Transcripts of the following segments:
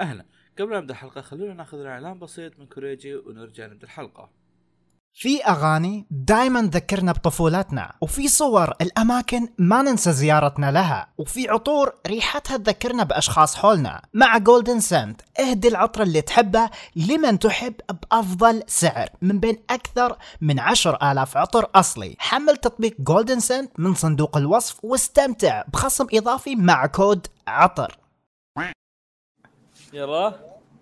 أهلا. قبل نبدأ الحلقة خلونا نأخذ اعلان بسيط من كوريجي ونرجع نبدأ الحلقة. في أغاني دايما تذكرنا بطفولتنا وفي صور الأماكن ما ننسى زيارتنا لها وفي عطور ريحتها تذكرنا بأشخاص حولنا. مع جولدن سنت اهدي العطر اللي تحبه لمن تحب بأفضل سعر من بين أكثر من عشر آلاف عطر أصلي. حمل تطبيق جولدن سنت من صندوق الوصف واستمتع بخصم إضافي مع كود عطر. يلا.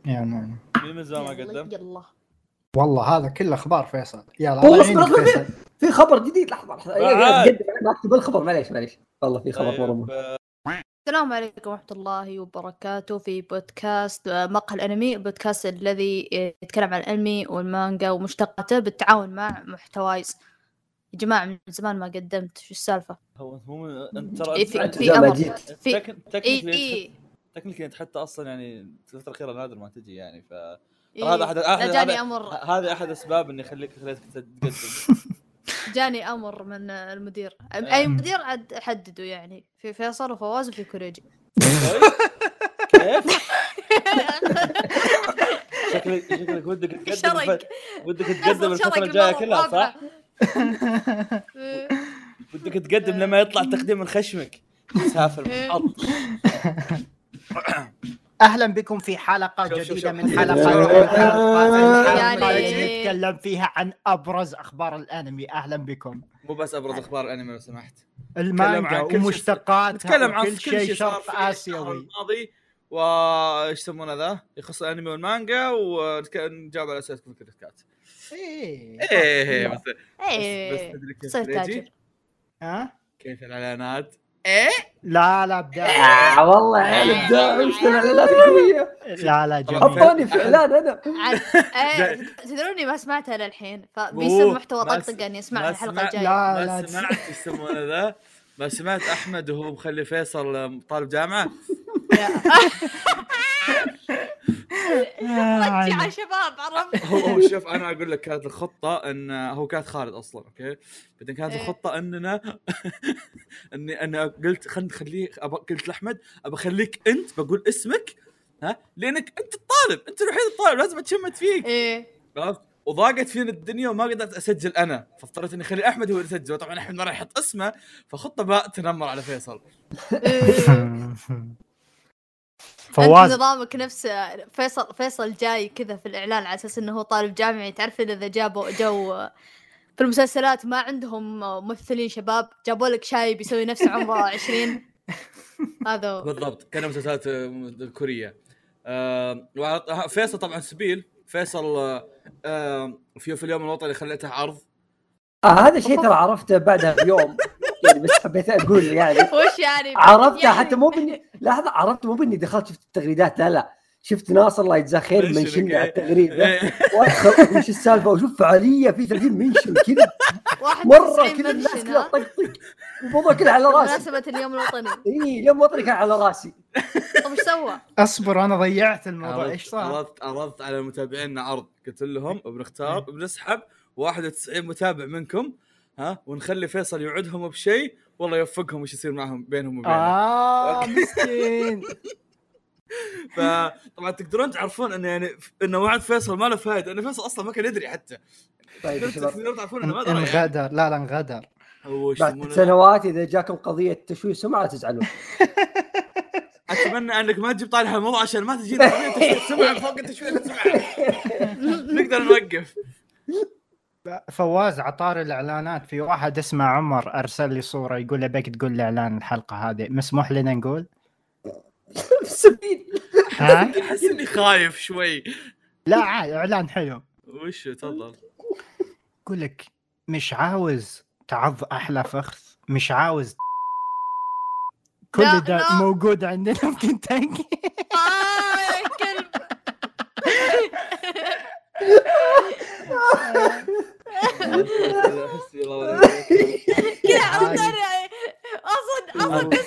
يا مين من زمان ما يلا قدم؟ يلا والله هذا كله أخبار فيصل. يلا الله اصبر فيصل في, في خبر جديد لحظة لحظة. قدم أكتب الخبر معليش معليش. والله في خبر مرة مهم. طيب، السلام عليكم ورحمة الله وبركاته في بودكاست آه، مقهى الأنمي البودكاست الذي آه، يتكلم عن الأنمي والمانجا ومشتقاته بالتعاون مع محتوايز. يا جماعة من زمان ما قدمت شو السالفة؟ هو هو أنت ترى إيه، في أنت- في زمان أمر جيت. في إي تكنيكلي إي تكنيكلي انت حتى أصلا يعني الفترة الأخيرة نادر ما تجي يعني ف إي. هذا احد لا أحد- جاني أمر هذا أحد اسباب إني خليك خليتك تقدم جاني أمر من المدير آه. أي مدير عاد حددوا يعني في فيصل وفواز وفي كوريجي كيف؟ شكلك شكلك ودك تقدم ودك تقدم الفترة الجاية كلها صح؟ إيه. ودك تقدم لما يطلع تقديم من خشمك سافر إيه. محط أهلا بكم في حلقة شوف- جديدة شوف. من حلقات يعني- نتكلم فيها عن أبرز أخبار الأنمي. أهلا بكم. مو بس أبرز أخبار الأنمي لو سمحت. المانجا ومشتقاتها نتكلم عن كل شيء شرق آسيوي. الماضي وايش يسمونه ذا؟ يخص الأنمي والمانجا ونجاوب على أسئلتكم في الكريسكات إيه. إيه بس بس إيه تدري كيف ها؟ كيف الإعلانات؟ لا لا بداية آه والله. يا عيال ابداع وش الاعلانات القويه لا لا جميل. حطوني في إعلان أنا. إيه، تدروني ما سمعتها للحين فبيصير محتوى طقطقه إني ما اسمعها الحلقة الجاية. لا لا. ما سمعت إيش يسمونه ذا؟ ما سمعت أحمد وهو مخلي فيصل طالب جامعة؟ رجع شباب عرفت؟ هو هو شوف أنا أقول لك كانت الخطة إن هو كانت خالد أصلا أوكي؟ بعدين كانت إيه. الخطة إننا اني أنا قلت خلينا نخليه قلت لأحمد ابى أخليك أنت بقول اسمك ها؟ لأنك أنت الطالب أنت الوحيد الطالب لازم أتشمت فيك. إيه. عرفت؟ وضاقت فيني الدنيا وما قدرت أسجل أنا فاضطريت إني أخلي أحمد هو اللي يسجل طبعا أحمد ما راح يحط اسمه فخطة بقى تنمر على فيصل. إيه. فواز. نظامك نفس فيصل فيصل جاي كذا في الإعلان على أساس إنه هو طالب جامعي. تعرف إذا جابوا جو في المسلسلات ما عندهم ممثلين شباب جابوا لك شايب يسوي نفسه عمره 20 هذا هو. بالضبط كان مسلسلات آه، كورية. آه، وعلى- فيصل طبعا سبيل. فيصل آه، آه، في في اليوم الوطني خليته عرض. آه هذا الشيء ترى عرفته بعدها بيوم. يعني بس حبيت أقول يعني وش يعني؟ عرفتها يعني- حتى مو بني لحظة عرفت مو بني دخلت شفت التغريدات؟ لا لا. شفت ناصر الله يجزاه خير منشن، منشني على. التغريده إيه. وادخل وش السالفة؟ وشوف فعالية في 30 منشن كذا. 91 مرة كذا الناس كذا؟ طقطق. الموضوع كله على راسي. بمناسبة اليوم الوطني. اي اليوم وطني كان على راسي. طب إيش سوى؟ أصبر أنا ضيعت الموضوع. عرضت إيش صار؟ عرضت عرضت على متابعينا عرض. قلت لهم بنختار بنسحب. 91 متابع منكم. ها؟ ونخلي فيصل يوعدهم بشيء والله يوفقهم وش يصير معهم بينهم وبينه. آه مسكين. فطبعا تقدرون تعرفون انه يعني انه وعد فيصل ما له فائده لأن فيصل أصلا ما كان يدري حتى. طيب. تقدرون تعرفون إنه ما درى يعني انغدر. لا لا انغدر. بعد سنوات إذا جاكم قضية تشويه سمعة لا تزعلون. أتمنى إنك ما تجيب طالع الموضوع عشان ما تجينا قضية تشويه سمعة فوق تشويه السمعه نقدر نوقف. فواز عطار الإعلانات في واحد اسمه عمر أرسل لي صورة يقول ابيك تقول لي إعلان الحلقة هذه مسموح لنا نقول؟ سبيل؟ أحس إني خايف شوي. لا عاد إعلان حلو. وش تفضل. يقول لك مش عاوز تعض أحلى فخذ مش عاوز كل ده لا. موجود عندنا في كنتاكي. يا كلب. كذا أصلا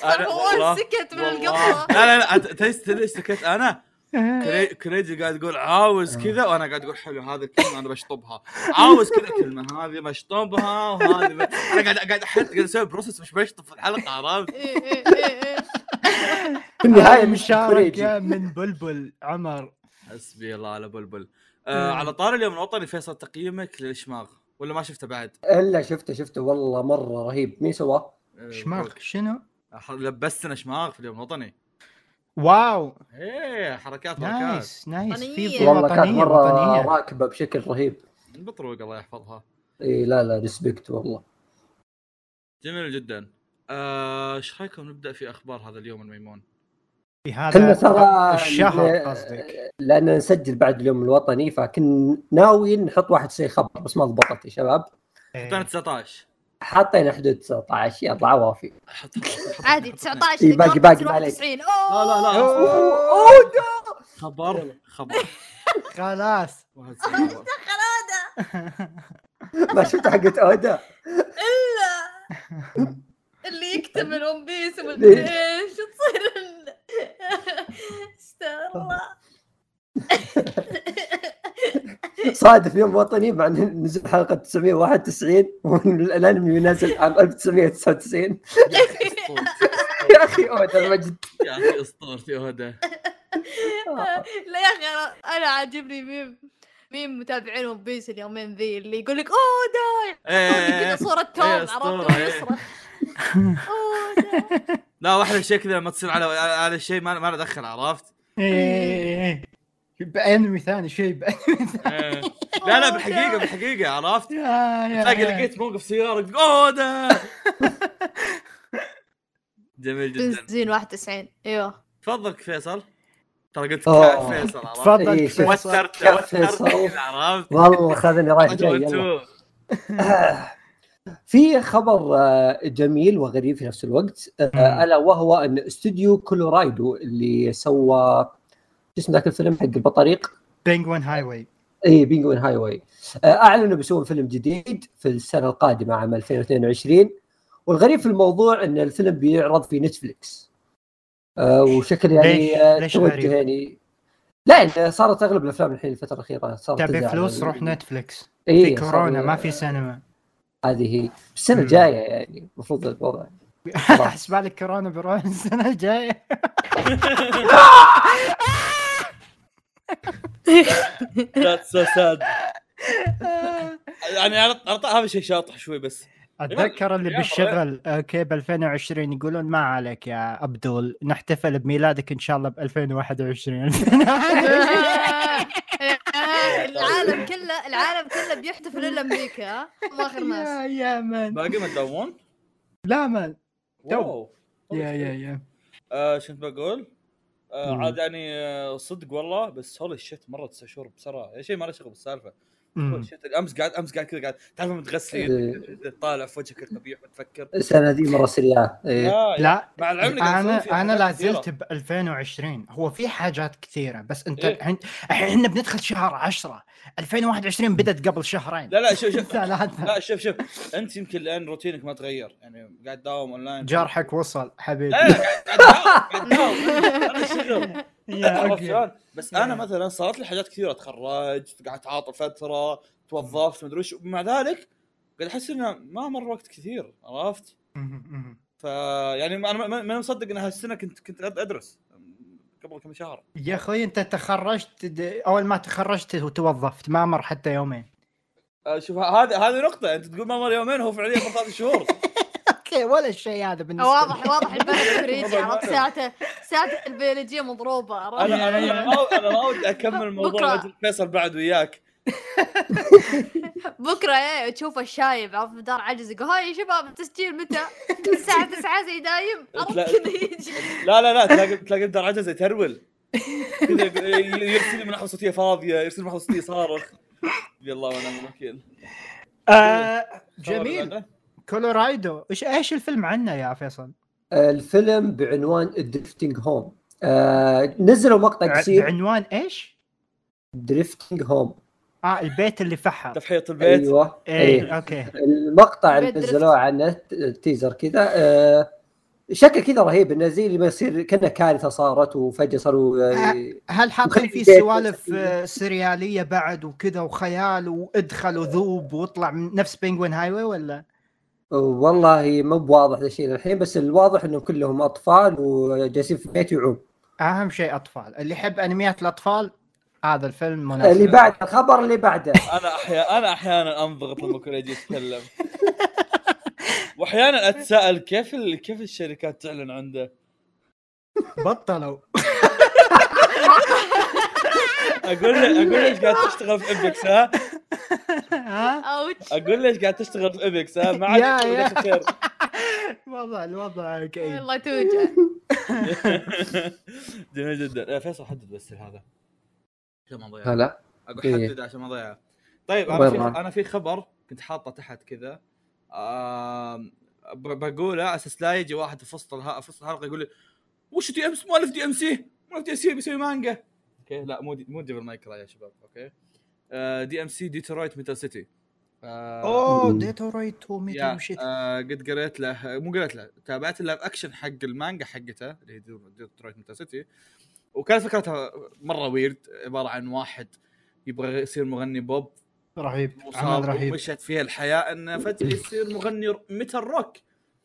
أصلا فواز والله- سكت من. القصة لا لا لا تدري سكت أنا؟ كري- كريجي قاعد يقول عاوز كذا وأنا قاعد أقول حلو هذه الكلمة أنا بشطبها. عاوز كذا كلمة هذه بشطبها وهذه ب... أنا قاعد قاعد أحط قاعد أسوي process مش بشطب في الحلقة عرفت؟ إيه، إيه، إيه، إيه. في النهاية مش مشاركة من بلبل عمر. حسبي الله على بلبل. آه على طار اليوم الوطني فيصل تقييمك للشماغ ولا ما شفته بعد؟ الا شفته شفته والله مرة رهيب. مين سواه؟ آه، شماغ. شنو؟ لبستنا شماغ في اليوم الوطني. wow! إيه حركات حركات. نايس نايس في والله كانت مرة وطنية راكبة بشكل رهيب. بطروق الله يحفظها. إي لا لا ريسبكت والله. جميل جدا. آه، إيش رأيكم نبدأ في أخبار هذا اليوم الميمون؟ في كنا هذا ترى الشهر قصدك. لأن نسجل بعد اليوم الوطني فكن ناوي نحط واحد شيء خبر بس ما ضبطت يا شباب. حطينا إيه. 19 حطينا حدود 19 يلا عوافي. حط- عادي حط- 19 إيه، باقي- باقي ما عليك. 91 لا لا لا أوه، خبر خبر. خلاص. 91 ما شفت حقت أودا؟ إلا اللي يكتمل ون بيس؟ ومدري إيش تصير ال- استغفر الله صادف يوم وطني مع نزل حلقة 991 والانمي نازل عام 1999 يا أخي اسطورتي يا أخي اودا المجد. يا أخي اسطورتي هدى لا يا أخي أنا- أنا عاجبني ميم ميم متابعين ون بيس اليومين ذي اللي يقول لك أوه دا إيه، كذا صورة توم إيه، عرفت؟ أسطورة، وهو إيه. يصرخ. أوه دا لا واحلى شيء كذا لما تصير على على الشيء ما ما له دخل عرفت؟ إيه. بانمي ثاني شيء بانمي ثاني إيه. لا لا بالحقيقة بالحقيقة عرفت؟ تلاقي. لقيت موقف سيارة تقول أوه ده جميل جدا بنزين 91 أيوه تفضل فيصل ترى قلت فيصل عرفت؟ تفضل إيه، فيصل. وترت كفاية وترت فيصل. كذا، عرفت؟ والله خذني رايح جاي. في خبر آه، جميل وغريب في نفس الوقت آه،. ألا وهو أن استوديو كولورايدو اللي سوى اسم ذاك الفيلم حق البطريق؟ Penguin Highway اي Penguin Highway اعلنوا بيسوون فيلم جديد في السنة القادمة عام 2022 والغريب في الموضوع إن الفيلم بيعرض في نتفليكس. آه، وشكل ليش؟ يعني آه، ليش توجه غريب؟ يعني. لا صارت أغلب الأفلام الحين الفترة الأخيرة صارت تبي. فلوس روح نتفلكس إيه، في كورونا ما في سينما. هذه هي. السنة. الجاية يعني المفروض الوضع. احسب لك كورونا بيروح السنة الجاية. That's so sad. يعني طول هذا شيء شاطح شوي بس أتذكر اللي بالشغل okay ب 2020 يقولون ما عليك يا عبدول نحتفل بميلادك إن شاء الله ب 2021 العالم كله العالم كله بيحتفل إلا أمريكا ها مو اخر ناس يا يا man باقي ما تداومون؟ لا man تو. wow. يا يا يا آه شو كنت بقول؟ آه. عاد يعني آه صدق والله بس holy shit مرة تسع شهور بسرعة يا شيء ما له شغل بالسالفة أمس قاعد أمس قاعد كذا قاعد تعرف لما تغسلي إيه. طالع في وجهك القبيح وتفكر السنة دي مرة سريعة. إيه. لا مع العلم أنا أنا لا. زلت ب 2020 هو في حاجات كثيرة بس أنت إيه. الحين الحين إحنا بندخل شهر 10 2021 بدت قبل شهرين. لا لا شوف شوف. لا شوف شوف. أنت يمكن لأن روتينك ما تغير يعني قاعد تداوم أونلاين. جرحك وصل حبيبي. لا لا قاعد قاعد تداوم. قاعد تداوم يا okay. شلون؟ بس أنا يا. مثلا صارت لي حاجات كثيرة تخرجت قاعد تعاطل فترة توظفت مدري وش ومع ذلك قاعد أحس إنه ما مر وقت كثير عرفت؟ مهم. فيعني أنا ما- مصدق ان هالسنة كنت كنت أدرس قبل كم شهر يا أخوي أنت تخرجت أول ما تخرجت وتوظفت ما مر حتى يومين آه، شوف هذه هذه نقطة أنت تقول ما مر يومين هو فعليا مر ثلاث شهور أوكي ولا الشيء هذا بالنسبة واضح واضح البلد ما عرفت؟ ساعته ساعته البيولوجيه مضروبة أنا أنا أنا ما أنا ما ودي أكمل. لاجل فيصل بعد وياك. بكرة إيه تشوف الشايب عرفت؟ دار عجز يقول هاي يا شباب التسجيل متى؟ الساعة 9 زي دايم لا. كذا يجي. لا لا لا تلاقي تلاقي بدر عجز يترول يقول- يرسل لي محفظه صوتية فاضية يرسل لي محفظه صوتية صارخ. يلا ونعم الوكيل آه جميل؟ كولورايدو. إيش إيش الفيلم عنه يا فيصل؟ الفيلم بعنوان Drifting Home آه نزلوا مقطع قصير. بعنوان إيش؟ Drifting Home آه البيت اللي فحر تفحيط البيت. أيوه. إيه إيه. okay. المقطع اللي نزلوه عنه teaser كذا آه شكل كذا رهيب إنه زي اللي ما يصير كأنه كارثة صارت وفجأة صاروا آه هل حاطين في سوالف. آه، سريالية بعد وكذا وخيال وإدخل وذوب واطلع من نفس Penguin Highway ولا؟ والله مو بواضح الشيء الحين بس الواضح انهم كلهم أطفال وجالسين في بيت يعوم. أهم شيء أطفال. اللي يحب أنميات الأطفال هذا الفيلم مناسب. اللي بعد الخبر اللي بعده. أنا أحيانا أنا أحيانا أنضغط لما كل يجي يتكلم وأحيانا أتساءل كيف ال... كيف الشركات تعلن عنده. بطلوا. أقول له أقول ليش قاعد تشتغل في ابيكس ها؟ ها؟ ouch أقول ليش قاعد تشتغل في Apex ها؟ ما عاد يا- تقول يا. لك خير الوضع الوضع كئيب. والله توجع جميل جدا. فيصل حدد بس هذا. عشان ما أضيع. هلا. أقول إيه. حدد عشان ما اضيعه طيب أنا في؟ أنا في خبر كنت حاطه تحت كذا. بقوله على أساس لا يجي واحد في وسط في وسط الحلقة يقول لي وش دي إم سي مؤلف دي إم سي مؤلف دي إم سي بيسوي مانجا. okay؟ لا مو دي مو Devil May Cry يا شباب okay؟ آه، DMC Detroit Metal City. آه، أوه. Detroit و metal و shit. آه قد قريت له مو قريت له تابعت ال live action حق المانجا حقته اللي هي Detroit Metal City. وكانت فكرتها مرة weird عبارة عن واحد يبغى يصير مغني بوب. رهيب عمل رهيب. ومشت فيها الحياة إنه فجأة يصير مغني metal rock.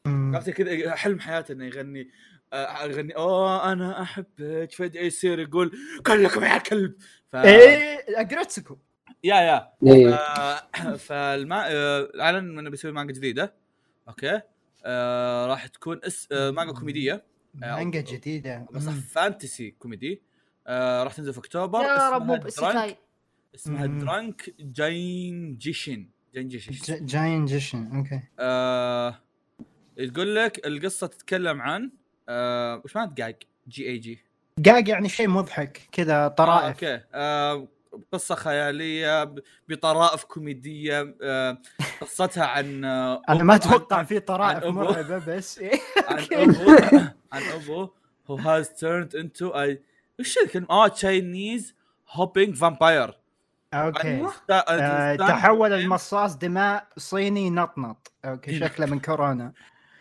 عرفت كذا حلم حياته إنه يغني آه، يغني أوه أنا أحبك. فجأة يصير يقول كلكم يا كلب. ف... إيه Aggretsuko yeah yeah. إيه. آه، فالما آه، اعلن انه بيسوي مانجا جديدة. okay. آه راح تكون اس آه مانجا كوميدية. مانجا جديدة. بس. fantasy كوميدي. آه راح تنزل في أكتوبر. يا رب مو اسمها drunk اسمها Jiangshi Jiangshi Jiangshi okay. آه تقول لك القصة تتكلم عن آه وش معنى the gag G A G gag يعني شيء مضحك كذا آه طرائف okay آه قصة خيالية ب- بطرائف كوميدية آه قصتها عن آه أنا ما أتوقع في طرائف. مرعبة بس إيه. عن. ابو عن أبو who has turned into a وش الكلمة؟ آه Chinese hopping vampire أوكي آه، تحول المصاص دماء صيني نطنط أوكي شكله من كورونا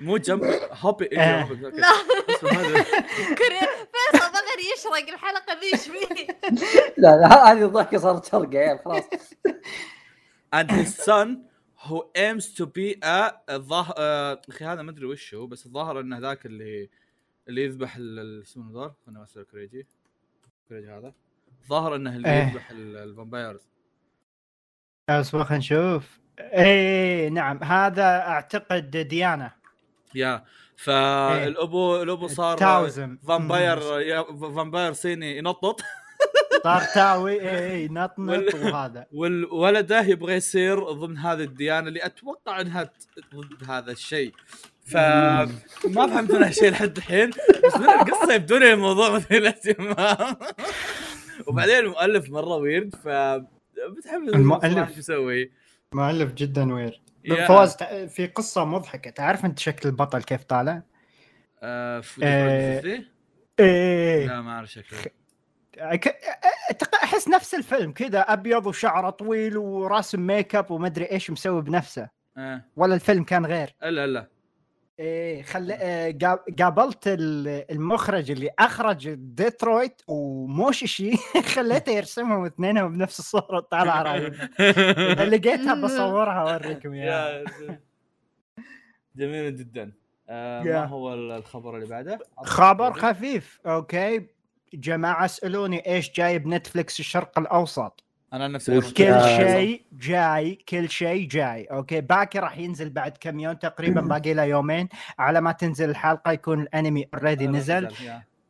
مو جنب هوبي آه. لا. فيصل بغير يشرق الحلقة ذي إيش فيه. لا لا هذه الضحكة صارت شرقة يا خلاص. And his son who aims to be a الظاهر آه، أخي هذا ما أدري وش هو بس الظاهر إنه ذاك اللي اللي يذبح ال- ال- اسمه ذا خلنا اسال كريجي. كريجي هذا. ظاهر إنه اللي إيه. يذبح ال- الفامبايرز. اصبر خلينا نشوف. إيه نعم. هذا أعتقد ديانا. يا. فالابو الأبو صار تاوزن. فامباير فامباير صيني ينطط. صار تاوي إيه إيه، نطنط وهذا. والولده يبغى يصير ضمن هذه الديانة اللي أتوقع إنها ضد هذا الشيء. فما فهمت منها شيء لحد الحين بس من القصة يبدو لي الموضوع مثير للاهتمام وبعدين المؤلف مرة weird ف بتحمس المؤلف. إيش يسوي. مؤلف جدا weird تع- في قصة مضحكة. تعرف أنت شكل البطل كيف طالع؟ آه، في آه، ديفرنت إيه لا ما أعرف شكله. أحس نفس الفيلم كذا أبيض وشعره طويل وراسم make up ومدري إيش مسوي بنفسه. آه. ولا الفيلم كان غير؟ الا لا. إيه خل... آه، قا- قابلت ال- المخرج اللي أخرج Detroit و Mushishi خليته يرسمهم اثنينهم بنفس الصورة. طالعه رهيبه لقيتها بصورها أوريكم إياها. yeah جميل جدا. آه. ما هو الخبر اللي بعده؟ خبر خفيف. okay. جماعة اسألوني إيش جاي بنتفلكس الشرق الأوسط. أنا نفسي كل. شيء جاي كل شيء جاي. okay باكي راح ينزل بعد كم يوم تقريبا باقي له يومين. على ما تنزل الحلقة يكون الأنمي already نزل.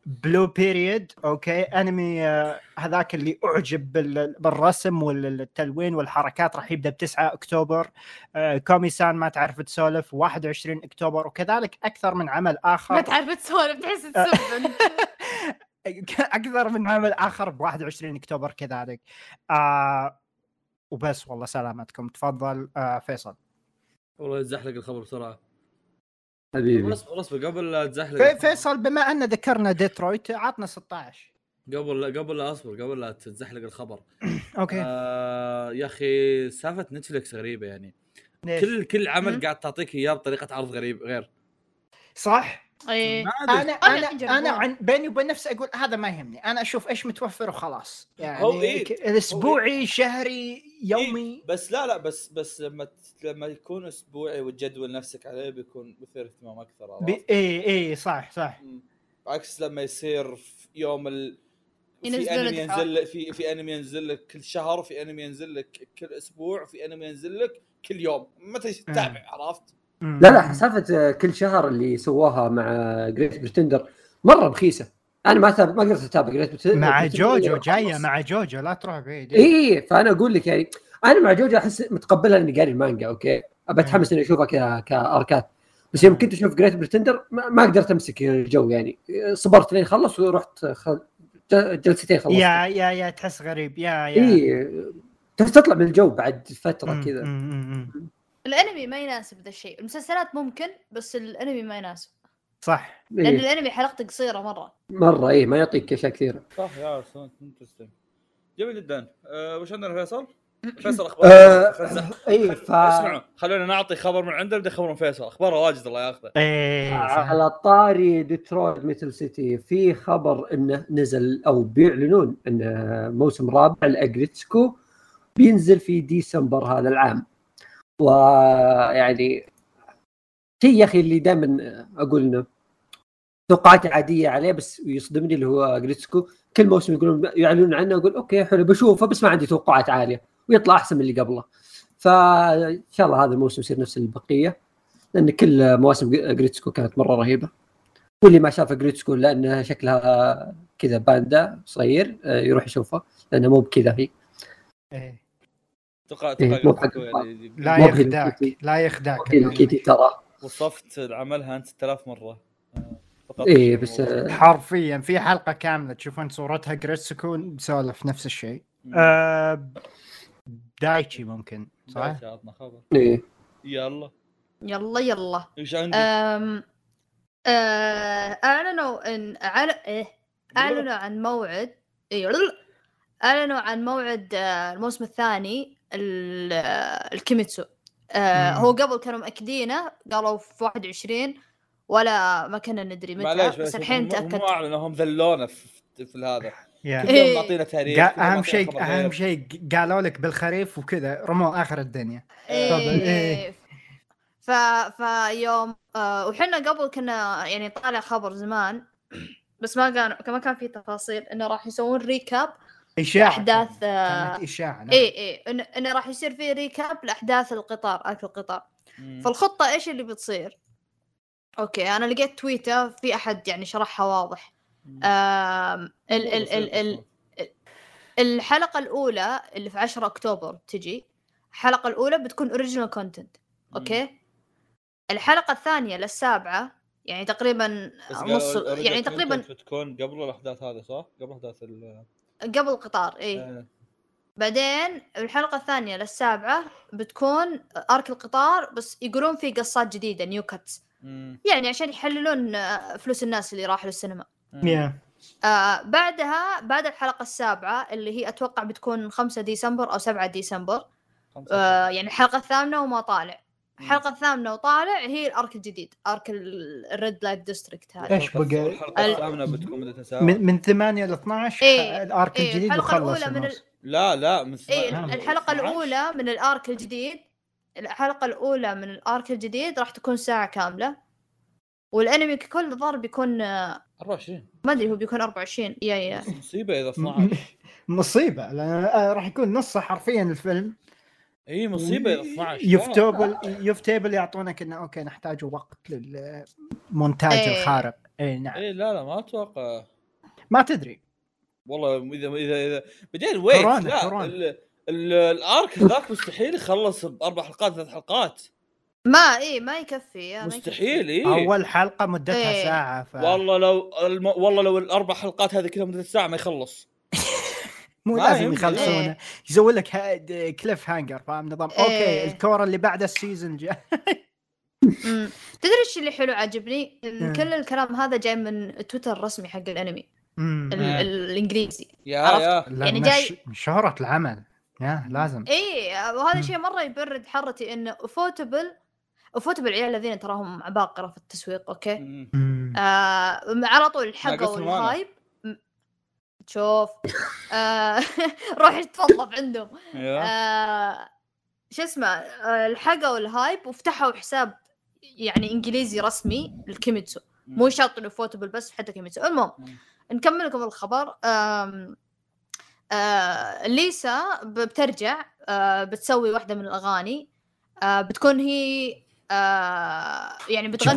Blue Period okay. أنمي آه، هذاك اللي أعجب بال- بالرسم والتلوين والحركات راح يبدأ ب 9 أكتوبر. آه، كومي سان ما تعرف تسولف. 21 أكتوبر وكذلك أكثر من عمل ما اخر تعرف تسولف تحس تسب انت أكثر من عمل آخر ب 21 أكتوبر كذلك. آه وبس والله سلامتكم. تفضل آه فيصل. والله تزحلق الخبر بسرعة. حبيبي. اصبر اصبر قبل لا تزحلق. فيصل بما أن ذكرنا ديترويت عطنا 16 قبل لا قبل لا أصبر قبل لا تزحلق الخبر. okay. آه يا أخي سالفة نتفلكس غريبة يعني. ليش؟ كل كل عمل. قاعد تعطيك إياه بطريقة عرض غريب غير. صح؟ إيه ادري أنا أنا أنا. أنا عن بيني وبين نفسي أقول هذا ما يهمني أنا أشوف إيش متوفر وخلاص يعني هو إيه. ك- الأسبوعي شهري يومي بس لا لا بس بس لما لما يكون أسبوعي وتجدول نفسك عليه بيكون مثير اهتمام أكثر؟ بي- اي اي صح صح. عكس لما يصير في يوم ال... في أنمي. ينزل لك في في أنمي ينزل لك كل شهر وفي أنمي ينزل لك كل أسبوع وفي أنمي ينزل لك كل يوم إيش تتابع عرفت؟ لا لا سالفة كل شهر اللي سواها مع Great Pretender مرة رخيصة. أنا ما. ما قدرت أتابع Great Pretender مع جوجو جاية مع جوجو لا تروح بعيد. اي فأنا أقول لك يعني أنا مع جوجو أحس متقبلها إني قاري المانجا okay؟ ابى أتحمس إني أشوفها. كأركات. بس يوم كنت أشوف Great Pretender ما, قدرت أمسك الجو يعني. صبرت لين خلص ورحت خل... جلستين خلصت. yeah yeah yeah تحس غريب. yeah yeah. اي تطلع من الجو بعد فترة كذا. الأنمي ما يناسب ذا الشيء. المسلسلات ممكن بس الأنمي ما يناسب. صح. لأن إيه. الأنمي حلقته قصيرة مرة. مرة اي ما يعطيك أشياء كثيرة. صح yeah interesting جميل جدا. أه وش عندنا فيصل؟ فيصل أخبار؟ خلنا- اي ف اسمعوا خلونا نعطي خبر من عنده بدي خبر من فيصل. اخباره واجد الله ياخذه. إيه. على طاري Detroit Metal City في خبر إنه نزل أو بيعلنون انه موسم رابع ل Aggretsuko بينزل في ديسمبر هذا العام. ويعني شيء يا أخي اللي دائما أقول إنه توقعاتي عادية عليه بس يصدمني اللي هو Aggretsuko كل موسم يقولون يعلنون عنه أقول okay حلو بشوفه بس ما عندي توقعات عالية ويطلع أحسن من اللي قبله. فان شاء الله هذا الموسم يصير نفس البقية لأن كل مواسم Aggretsuko كانت مرة رهيبة. واللي ما شاف Aggretsuko لانها شكلها كذا باندا صغير آه، يروح يشوفها لانها مو بكذا هي. إيه. أتوقع إيه، أتوقع يعني لا يخدعك. لا يخدعك Hello Kitty ترى. وصفت عملها أنت 6000 مره آه، فقط إيه بس آه، حرفيا في حلقة كاملة تشوفون صورتها Aggretsuko بسولف نفس الشيء. آه دايتشي ممكن صح؟ دايتشي عطنا خبر. إيه. يلا. يلا يلا. إيش عندك؟ أم اعلنوا ان أعل... إيه. اعلنوا عن موعد إيه، اعلنوا عن موعد الموسم الثاني. ال- الكيميتسو آه،. هو قبل كانوا مأكدينه قالوا في 21 ولا ما كنا ندري متى بس الحين تأكد مو اعلنوا هم ذلونا في, في هذا كلهم إيه. معطينا تاريخ أهم شيء أهم. شيء قالوا لك بالخريف وكذا رموا آخر الدنيا إيه إيه. إيه. ف فيوم آه وحنا قبل كنا يعني طالع خبر زمان بس ما كان ما كان في تفاصيل إنه راح يسوون recap إشاعة لاحداث كانت آه إشاعة نعم. اي اي انه إنه راح يصير في recap لأحداث القطار اكل القطار مم. فالخطة إيش اللي بتصير؟ okay أنا لقيت تويتر في أحد يعني شرحها واضح. آم ال ال ال ال. الحلقة الأولى اللي في 10 أكتوبر تجي الحلقة الأولى بتكون original content okay الحلقة الثانية للسابعة يعني تقريبا نص يعني تقريبا بتكون قبل الأحداث هذه صح؟ قبل أحداث ال قبل القطار إي آه. بعدين الحلقة الثانية للسابعة بتكون arc القطار بس يقولون في قصات جديدة new cuts. يعني عشان يحللون آه، فلوس الناس اللي راحوا للسينما آه بعدها بعد الحلقة السابعة اللي هي أتوقع بتكون 5 ديسمبر أو 7 ديسمبر. آه يعني الحلقة الثامنة وما طالع مم. الحلقة الثامنة وطالع هي ال arc الجديد arc ال Red Light District هذا. إيش بقى؟ الحلقة ال- الثامنه بتكون مدتها ساعه من من 8 ل 12 إيه، ال arc إيه الجديد الحلقة وخلص الأولى من ال... لا لا من إيه. الحلقة 12. الأولى من ال arc الجديد الحلقة الأولى من ال arc الجديد راح تكون ساعة كاملة. والأنمي ككل الظاهر بيكون آه، 24 ما أدري هو بيكون 24 يا يا. مصيبة إذا 12 مصيبة لأن آه، راح يكون نصه حرفيا الفيلم. إي مصيبة اذا 12 Ufotable Ufotable يعطونك إنه okay نحتاج وقت للمونتاج إيه. الخارق إي نعم إي لا لا ما أتوقع ما تدري والله إذا إذا إذا بعدين wait كورونا، لا كورونا. ال- ال- ال arc ذاك مستحيل يخلص بأربع حلقات ثلاث حلقات ما إيه ما يكفي يا ما. مستحيل إي أول حلقة مدتها إيه. ساعة ف... والله لو الم... والله لو الأربع حلقات هذه كلها مدة ساعة ما يخلص مو لازم. يخلصونه إيه. يسوي لك ها- cliffhanger فاهم نظام okay إيه. ال cour اللي بعد ال season مم. تدري إيش اللي حلو عجبني؟ ان مم. كل الكلام هذا جاي من تويتر الرسمي حق الأنمي. ال- مم. الإنجليزي يا عرفت؟ يا يعني جاي- شهرة العمل يا لازم اي وهذا. شيء مرة يبرد حرتي إنه Ufotable Ufotable العيال الذين تراهم عباقرة في التسويق okay. آه على طول معنا. ال hype م- شوف. آه روح تفضف عندهم. آه شو اسمه آه الحقوا ال hype وفتحوا حساب يعني إنجليزي رسمي لل Kimetsu مو شرط إنه Ufotable بس حتى Kimetsu. المهم. نكمل لكم الخبر. آم آه ليسا بترجع آه بتسوي واحدة من الأغاني. آه بتكون هي آه يعني بتغني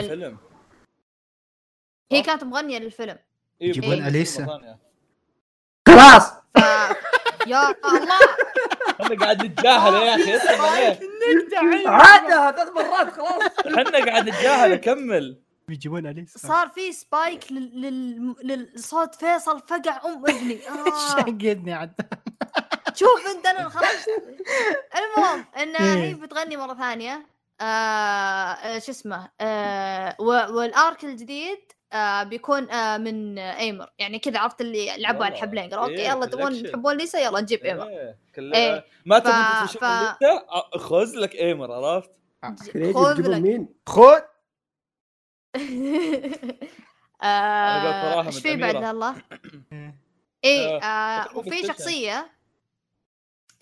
الفيلم. هي كانت مغنية للفيلم. يجيبون فيلم أليسا؟ مرة ثانية. خلاص. ف يا الله إحنا قاعد نتجاهل يا أخي اسمع عليه عادها ثلاث مرات خلاص. إحنا قاعد نتجاهل كمل بيجيبون أليسا. صار في سبايك لل... لل... للصوت فيصل فقع أم اذني آه. شقدني عاد. شوف أنت أنا خرجت المهم انها إيه. هي بتغني مرة ثانية. آه شو اسمه؟ آه والارك الجديد آه بيكون آه من آه ايمر يعني كذا عرفت اللي لعبوا على. الحبلين قالوا أوكي إيه، يلا تبون. تحبون ليسا يلا نجيب ايمر إيه، كل- إيه. ما ف- تشوف ف- الليسته خذ لك ايمر عرفت؟ خذ تجيبون لك. مين؟ خذ آه، إيش في بعد. الله؟ إيه آه، آه وفي. شخصية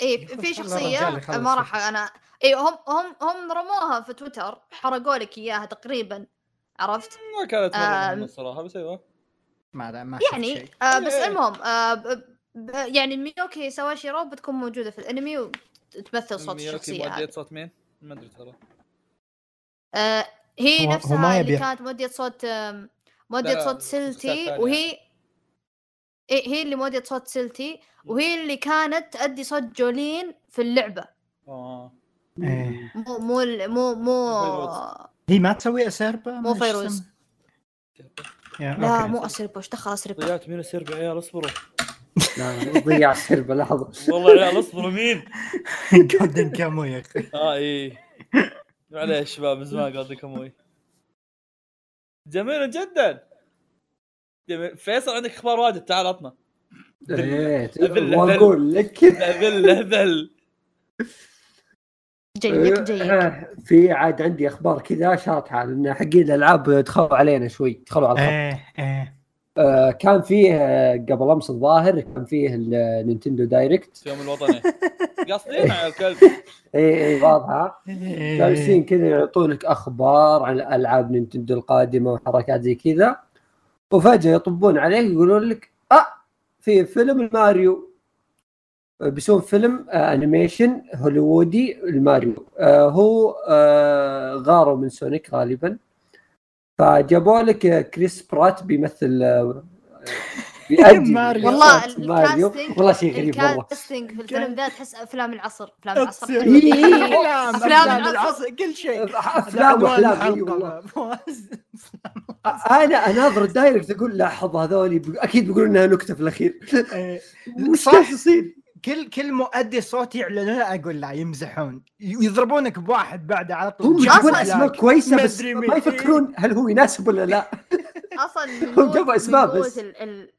إيه يخلص في شخصية ما. راح أنا إيه هم هم هم رموها في تويتر حرقوا لك إياها تقريبا عرفت ما كانت مرة آه، مهمة الصراحة بس أيوه ما ما يعني شيء آه بس إيه. المهم آه ب ب يعني Miyuki Sawashiro بتكون موجودة في الأنمي وتمثل صوت ميوكي الشخصية مؤدية هذه صوت مين؟ ما أدري ترى آه هي نفسها اللي كانت مؤدية صوت لا، صوت ثانية. وهي إيه هي اللي مؤدية صوت سيلتي وهي اللي كانت تأدي صوت جولين في اللعبة آه إيه. مو مو ال- مو مو. هي ما تسوي أسيربا؟ مو فيروز. لا مو اسربو إيش دخل اسربو ضيعت مين السرب يا عيال اصبروا. لا ضيع السربه لحظة. والله يا عيال اصبروا مين؟ جولدن كامو يا أخي. آه إيه معليش شباب من زمان قاعد كموي جميل جدا. جميل. فيصل عندك أخبار واجد؟ تعال عطنا. أذل- واقول لك ذل ذل. جيك جيك آه، في عاد عندي أخبار كذا شاطحه لأن حقين الألعاب دخلوا علينا شوي دخلوا على الخط. إيه إيه. آه، كان فيه آه، قبل أمس الظاهر كان فيه ال Nintendo Direct. يوم الوطني. قاصدين على الكلب. اي اي واضحة. إيه. جالسين كذا يعطونك أخبار عن ألعاب نينتندو القادمة وحركات زي كذا. وفجأة يطبون عليك يقولون لك آه في فيلم الماريو بيسوون فيلم آه animation هوليوودي الماريو آه هو آه غاروا من سونيك غالبا فجابوا لك آه، كريس برات بيمثل آه ماريو. والله ماريو والله شيء غريب والله ال casting في الفيلم ذا تحس أفلام العصر أفلام العصر حلوة. بالله. إيه. أفلام العصر. كل شيء أفلام واحلام اي والله فواز. أنا أناظر ال Direct أقول لاحظ هذول أكيد بيقولوا إنها نكتة في الأخير إيه. وش. قاعد يصير؟ كل كل مؤدي صوت يعلنون أقول لا يمزحون يضربونك بواحد بعده على طول هم يجيبون. أسماء كويسة ما بس ما مين. يفكرون هل هو يناسب ولا لا أصلا من هم قوة جابوا قوة بس. ال... ال...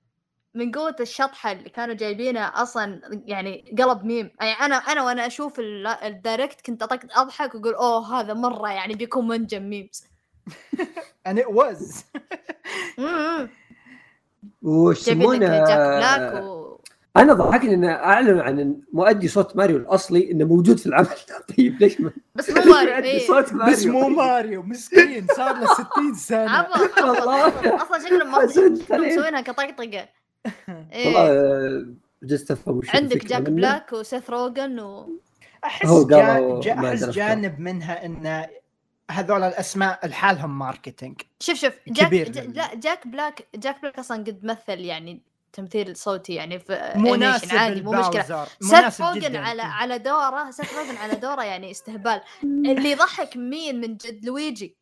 من قوة الشطحة اللي كانوا جايبينها أصلا يعني قلب ميم يعني أنا أنا وأنا أشوف ال- ال Direct كنت أطق- أضحك وأقول أوه هذا مرة يعني بيكون منجم memes and it was. وش يسمونه جاك بلاك و... أنا ضحكني ان اعلنوا عن مؤدي صوت ماريو الأصلي إنه موجود في العمل طيب ليش ما بس مو ماريو إيه. صوت ماريو بس مو ماريو مسكين صار له 60 سنة والله. أصلا ما عليه. مسوينها كطقطقة والله إيه. آه، جلست أفهم وش عندك جاك. بلاك وسيث روجن و أحس جا... جا... أحس جانب منها ان هذول الأسماء لحالهم marketing شوف شوف جاك لا جاك بلاك جاك بلاك أصلا قد مثل يعني تمثيل صوتي يعني في مناسب عادي مو مشكلة. سيث روجن جدا. على على دوره سيث روجن على دوره يعني استهبال. اللي يضحك مين من جد؟ لويجي.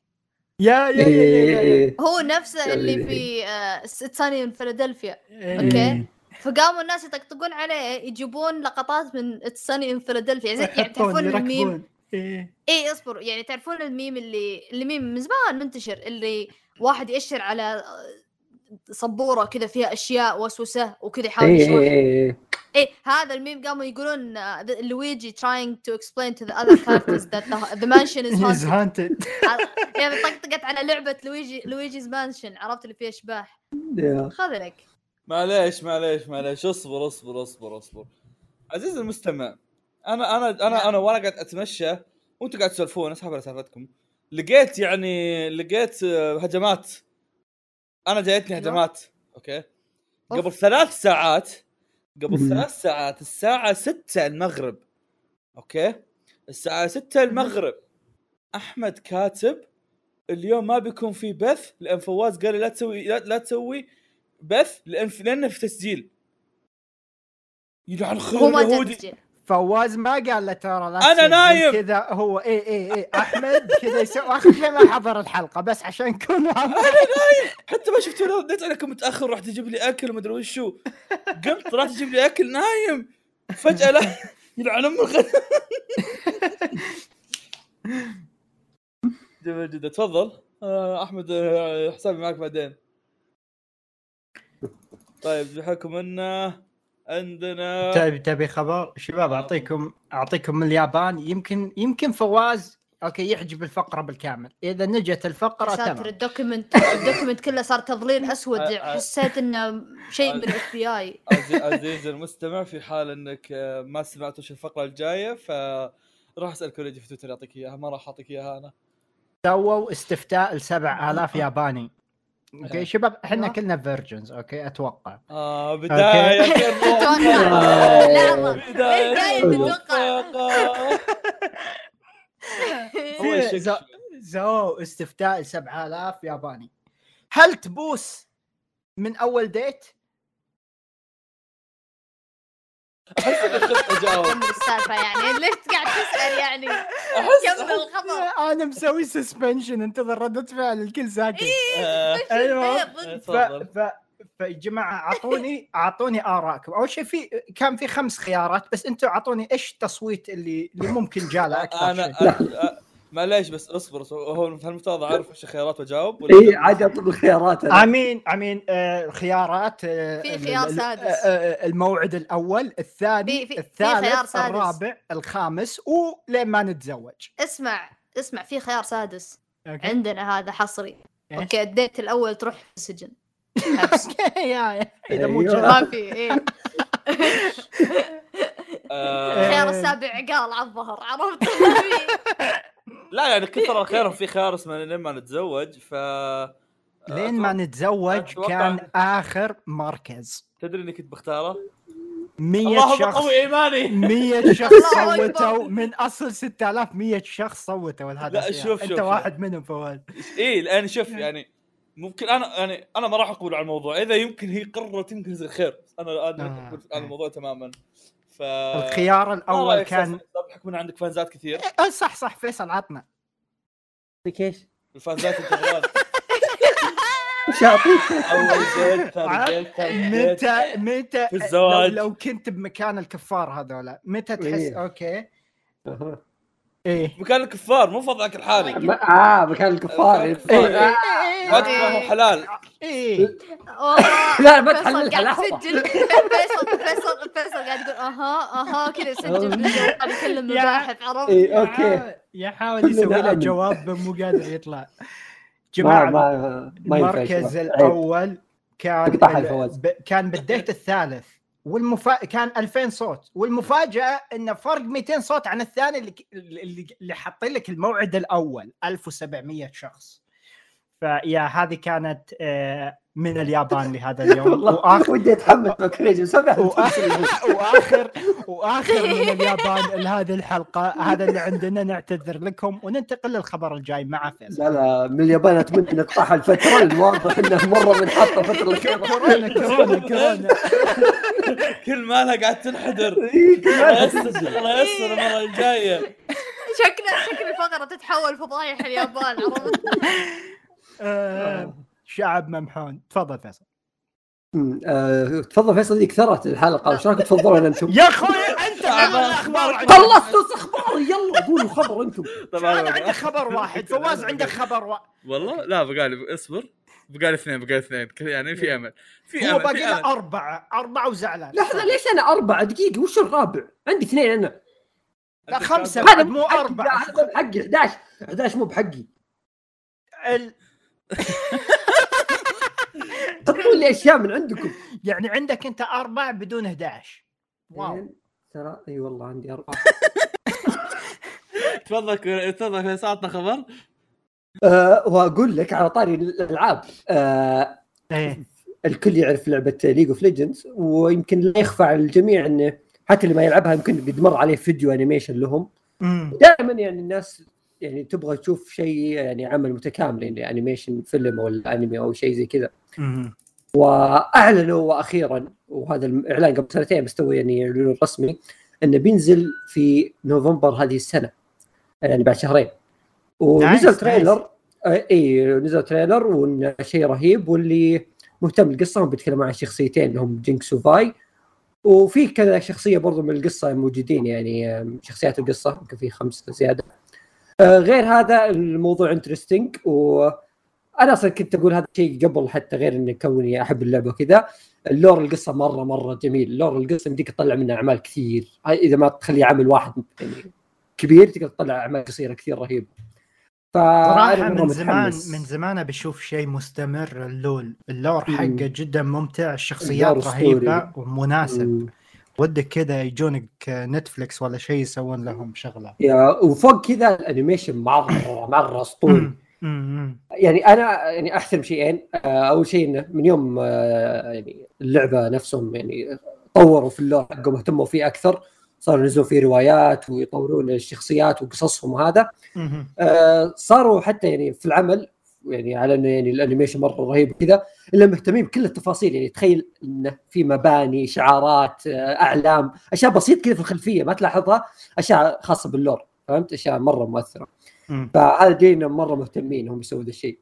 يا يا يا, يا. إيه. هو نفسه اللي يعني- في آه، Sunny in Philadelphia. إيه. أوكي؟ فقاموا الناس يطقطقون عليه يجيبون لقطات من Sunny in Philadelphia. زي يعني يحطون تعرفون الميم؟ إيه. اي اصبروا يعني تعرفون الميم اللي اللي ميم من زمان منتشر اللي واحد يأشر على سبوره كذا فيها أشياء وسوسة وكذا يحاول إيه، يشرح إيه، إيه. إيه. هذا الميم قاموا يقولون آه، ذا- Luigi trying to explain to the other characters that the, the mansion is He's haunted. haunted. يعني طقطقت على لعبة لويجي Luigi's Mansion عرفت اللي فيها اشباح يا. خذ لك. معليش معليش معليش. اصبر اصبر اصبر اصبر. عزيزي المستمع أنا أنا أنا أنا وأنا قاعد أتمشى. وأنتم قاعد تسولفون أسحب على سالفتكم. لقيت يعني لقيت آه، هجمات. أنا جايتني. هجمات أوكي. أوف. قبل ثلاث ساعات قبل. ثلاث ساعات الساعة 6 المغرب. أوكي. الساعة 6 المغرب. أحمد كاتب اليوم ما بيكون في بث لأن فواز قال لي لا تسوي لا, لا تسوي بث لأن لأنه في تسجيل. يلعن خير هو ما جاء اليهودي. تسجيل. فواز ما قال له ترى تسجل نايم. كذا هو اي اي اي أحمد كذا يسوي. اخر شيء ما حضر الحلقة بس عشان نكون حتى ما شفت ولا رديت عليكم متأخر رحت أجيب لي أكل وما أدري وشو. قمت طلعت أجيب لي أكل نايم. فجأة لا يلعن أم جميل جدا. تفضل. آه، أحمد آه، حسابي معك بعدين. طيب بحكم أنه عندنا تبي تبي خبر؟ شباب اعطيكم أعطيكم من اليابان. يمكن يمكن فواز أوكي يحجب الفقرة بالكامل. إذا نجت الفقرة يا ساتر تمام. ال document ال document كله صار تضليل أسود. آه، آه. حسيت إنه شيء من ال FBI. عزي- عزيزي المستمع في حال إنك آه، ما سمعت وش الفقرة الجاية ف راح أسأل كوليجي في تويتر يعطيك إياها. ما راح أعطيك إياها أنا. سووا استفتاء ل 7000 ياباني. أوكي شباب إحنا أيوة. كلنا virgins أوكي أتوقع آه بداية. لحظة. بداية بداية الرفقة. أول شيء ز- سووا استفتاء ل 7000 ياباني هل تبوس من أول ديت؟ أحس إني خفت أجاوب. كمل السالفه يعني؟ ليش قاعد تسأل يعني؟ أحس كمل الخبر أنا مسوي سسبنشن انتظر ردة فعل الكل ساكت. ضد. ف تفضل ف فيا جماعة أعطوني أعطوني آرائكم. أول شيء في كان في خمس خيارات بس أنتم أعطوني إيش التصويت اللي اللي ممكن جاله أكثر أنا معليش بس اصبر. هو المفترض أعرف وش الخيارات وأجاوب اي عادي أطلب الخيارات. آمين آمين آه خيارات آه في خيار سادس. آه، الموعد الأول الثاني في- الثالث خيار سادس. الرابع الخامس ولين ما نتزوج اسمع اسمع في خيار سادس أوكي عندنا هذا حصري إيش؟ أوكي ال date الأول تروح في السجن يا إذا مو أيوة. جد. ما في إيه الخيار إيه. السابع عقال على الظهر عرفت لا يعني كثر الخير في خيار اسمه لين ما نتزوج ف لين ما نتزوج كان آخر مركز. تدري إني كنت بختاره؟ 100 اللهم شخص. قوي إيماني. 100 شخص. صوتوا. من أصل 6100 شخص صوتوا لهذا لا، الخيار. شوف- أنت شوف- واحد منهم فواز إيه لأن شوف يعني ممكن أنا يعني أنا ما راح أقول على الموضوع. إذا يمكن هي قررت يمكن يصير خير أنا أنا آه. على الموضوع تماما. ف الخيار الأول كان بحكم ان عندك فانزات كثير آه، صح صح فيصل عطنا يعطيك إيش؟ الفانزات وش اعطيك؟ أول جيل متى متى في الزواج. لو, لو كنت بمكان الكفار هذولا متى تحس إيه. أوكي. إيه. مكان الكفار مو فضلك الحالي. ما- آه مكان الكفار. إيه. إيه. وقت ما هو حلال. إيه. لا، تحللها، قاعد. يسجل. فيصل فيصل فيصل قاعد يقول أها أها. كذا يسجل يكلم مباحث عرفت؟ اي أوكي. يحاول- يسوي له. جواب مو قادر يطلع. ما جماعة المركز. الأول كان اقطعها ال- الفواز. ب... كان بال date الثالث. والمفا... كان 2000 صوت. والمفاجأة انه فرق 200 صوت عن الثاني اللي اللي, اللي حاطين لك الموعد الأول 1700 شخص. فيا هذه كانت آه، من اليابان لهذا اليوم. وآخر ودي اتحمس بكريج وآخر, وآخر وآخر من اليابان لهذه الحلقة. هذا اللي عندنا نعتذر لكم وننتقل للخبر الجاي مع فيصل. لا لا من اليابان أتمنى نقطعها الفترة الواضح إنه مرة بنحطها الفترة الاخيره كورونا كورونا كورونا. كل مالها قاعد تنحدر. إيه، الله يستر المرة الجاية. شكله شكل الفقرة تتحول فضايح اليابان عرفت؟ آه، شعب ممحون. تفضل فيصل. آه، تفضل فيصل دي كثرت الحلقة وش رايكم تفضلون أنتم؟ يا أخوي أنت أخبار عندك خلصتوا أخبار يلا قولوا خبر أنتم. طبعا أنا عندك خبر واحد فواز عندك خبر واحد والله؟ لا بقالي اصبر. بقى لي اثنين بقى لي اثنين. يعني في أمل. في هو أمل باقي في له أربعة أربعة وزعلان. لحظة ليش أنا أربعة؟ دقيقة وش الرابع؟ عندي اثنين أنا. لا خمسة مو أربعة. هذا بحقي 11 11 مو بحقي. ال... حطوا لي أشياء من عندكم. يعني عندك أنت أربع بدون 11 واو. اثنين، ترى إي والله عندي اربعه تفضل تفضل فيصل عطنا خبر؟ أه وأقول لك على طاري الألعاب. أه إيه. الكل يعرف لعبة League of Legends ويمكن لا يخفى على الجميع انه حتى اللي ما يلعبها يمكن قد مر عليه فيديو animation لهم. دائما يعني الناس يعني تبغى تشوف شيء يعني عمل متكامل يعني animation فيلم ولا انمي أو شيء زي كذا. وأعلنوا وأخيرا وهذا الإعلان قبل سنتين بس تو يعني اعلنوا رسمي إنه بينزل في نوفمبر هذه السنة يعني بعد شهرين. ونزل trailer اي نزل trailer وإنه شيء رهيب واللي مهتم بالقصة هم بيتكلموا عن شخصيتين اللي هم جينكس وفاي وفي كذا شخصية برضو من القصة موجودين يعني شخصيات القصة يمكن في خمسة زيادة. غير هذا الموضوع interesting و أنا أصلا كنت أقول هذا الشيء قبل حتى غير إني كوني أحب اللعبة وكذا ال lore القصة مرة مرة جميل ال lore القصة يمديك تطلع منها أعمال كثير إذا ما تخليه عمل واحد يعني كبير تقدر تطلع أعمال قصيرة كثير رهيبه صراحة فأنا مرة من زمان. من زمان بشوف شيء مستمر اللول ال lore. حقه جدا ممتع الشخصيات رهيبة. ومناسب. ودك كذا يجونك نتفلكس ولا شيء يسوون لهم شغلة؟ yeah وفوق كذا ال animation مرة مرة أسطوري. يعني أنا يعني أحسن شيئين آه، أول شيء إنه من يوم آه، يعني اللعبة نفسهم يعني طوروا في ال lore حقهم اهتموا فيه أكثر. صاروا ينزلون فيه روايات ويطورون الشخصيات وقصصهم وهذا. آه، صاروا حتى يعني في العمل يعني على انه يعني ال animation مرة رهيب وكذا. إلا مهتمين بكل التفاصيل. يعني تخيل إنه في مباني اشعارات آه، أعلام أشياء بسيط كذا في الخلفية ما تلاحظها؟ أشياء خاصة بال lore فهمت؟ أشياء مرة مؤثرة. فهذا جينا مرة مهتمين هم يسووا ذا الشيء.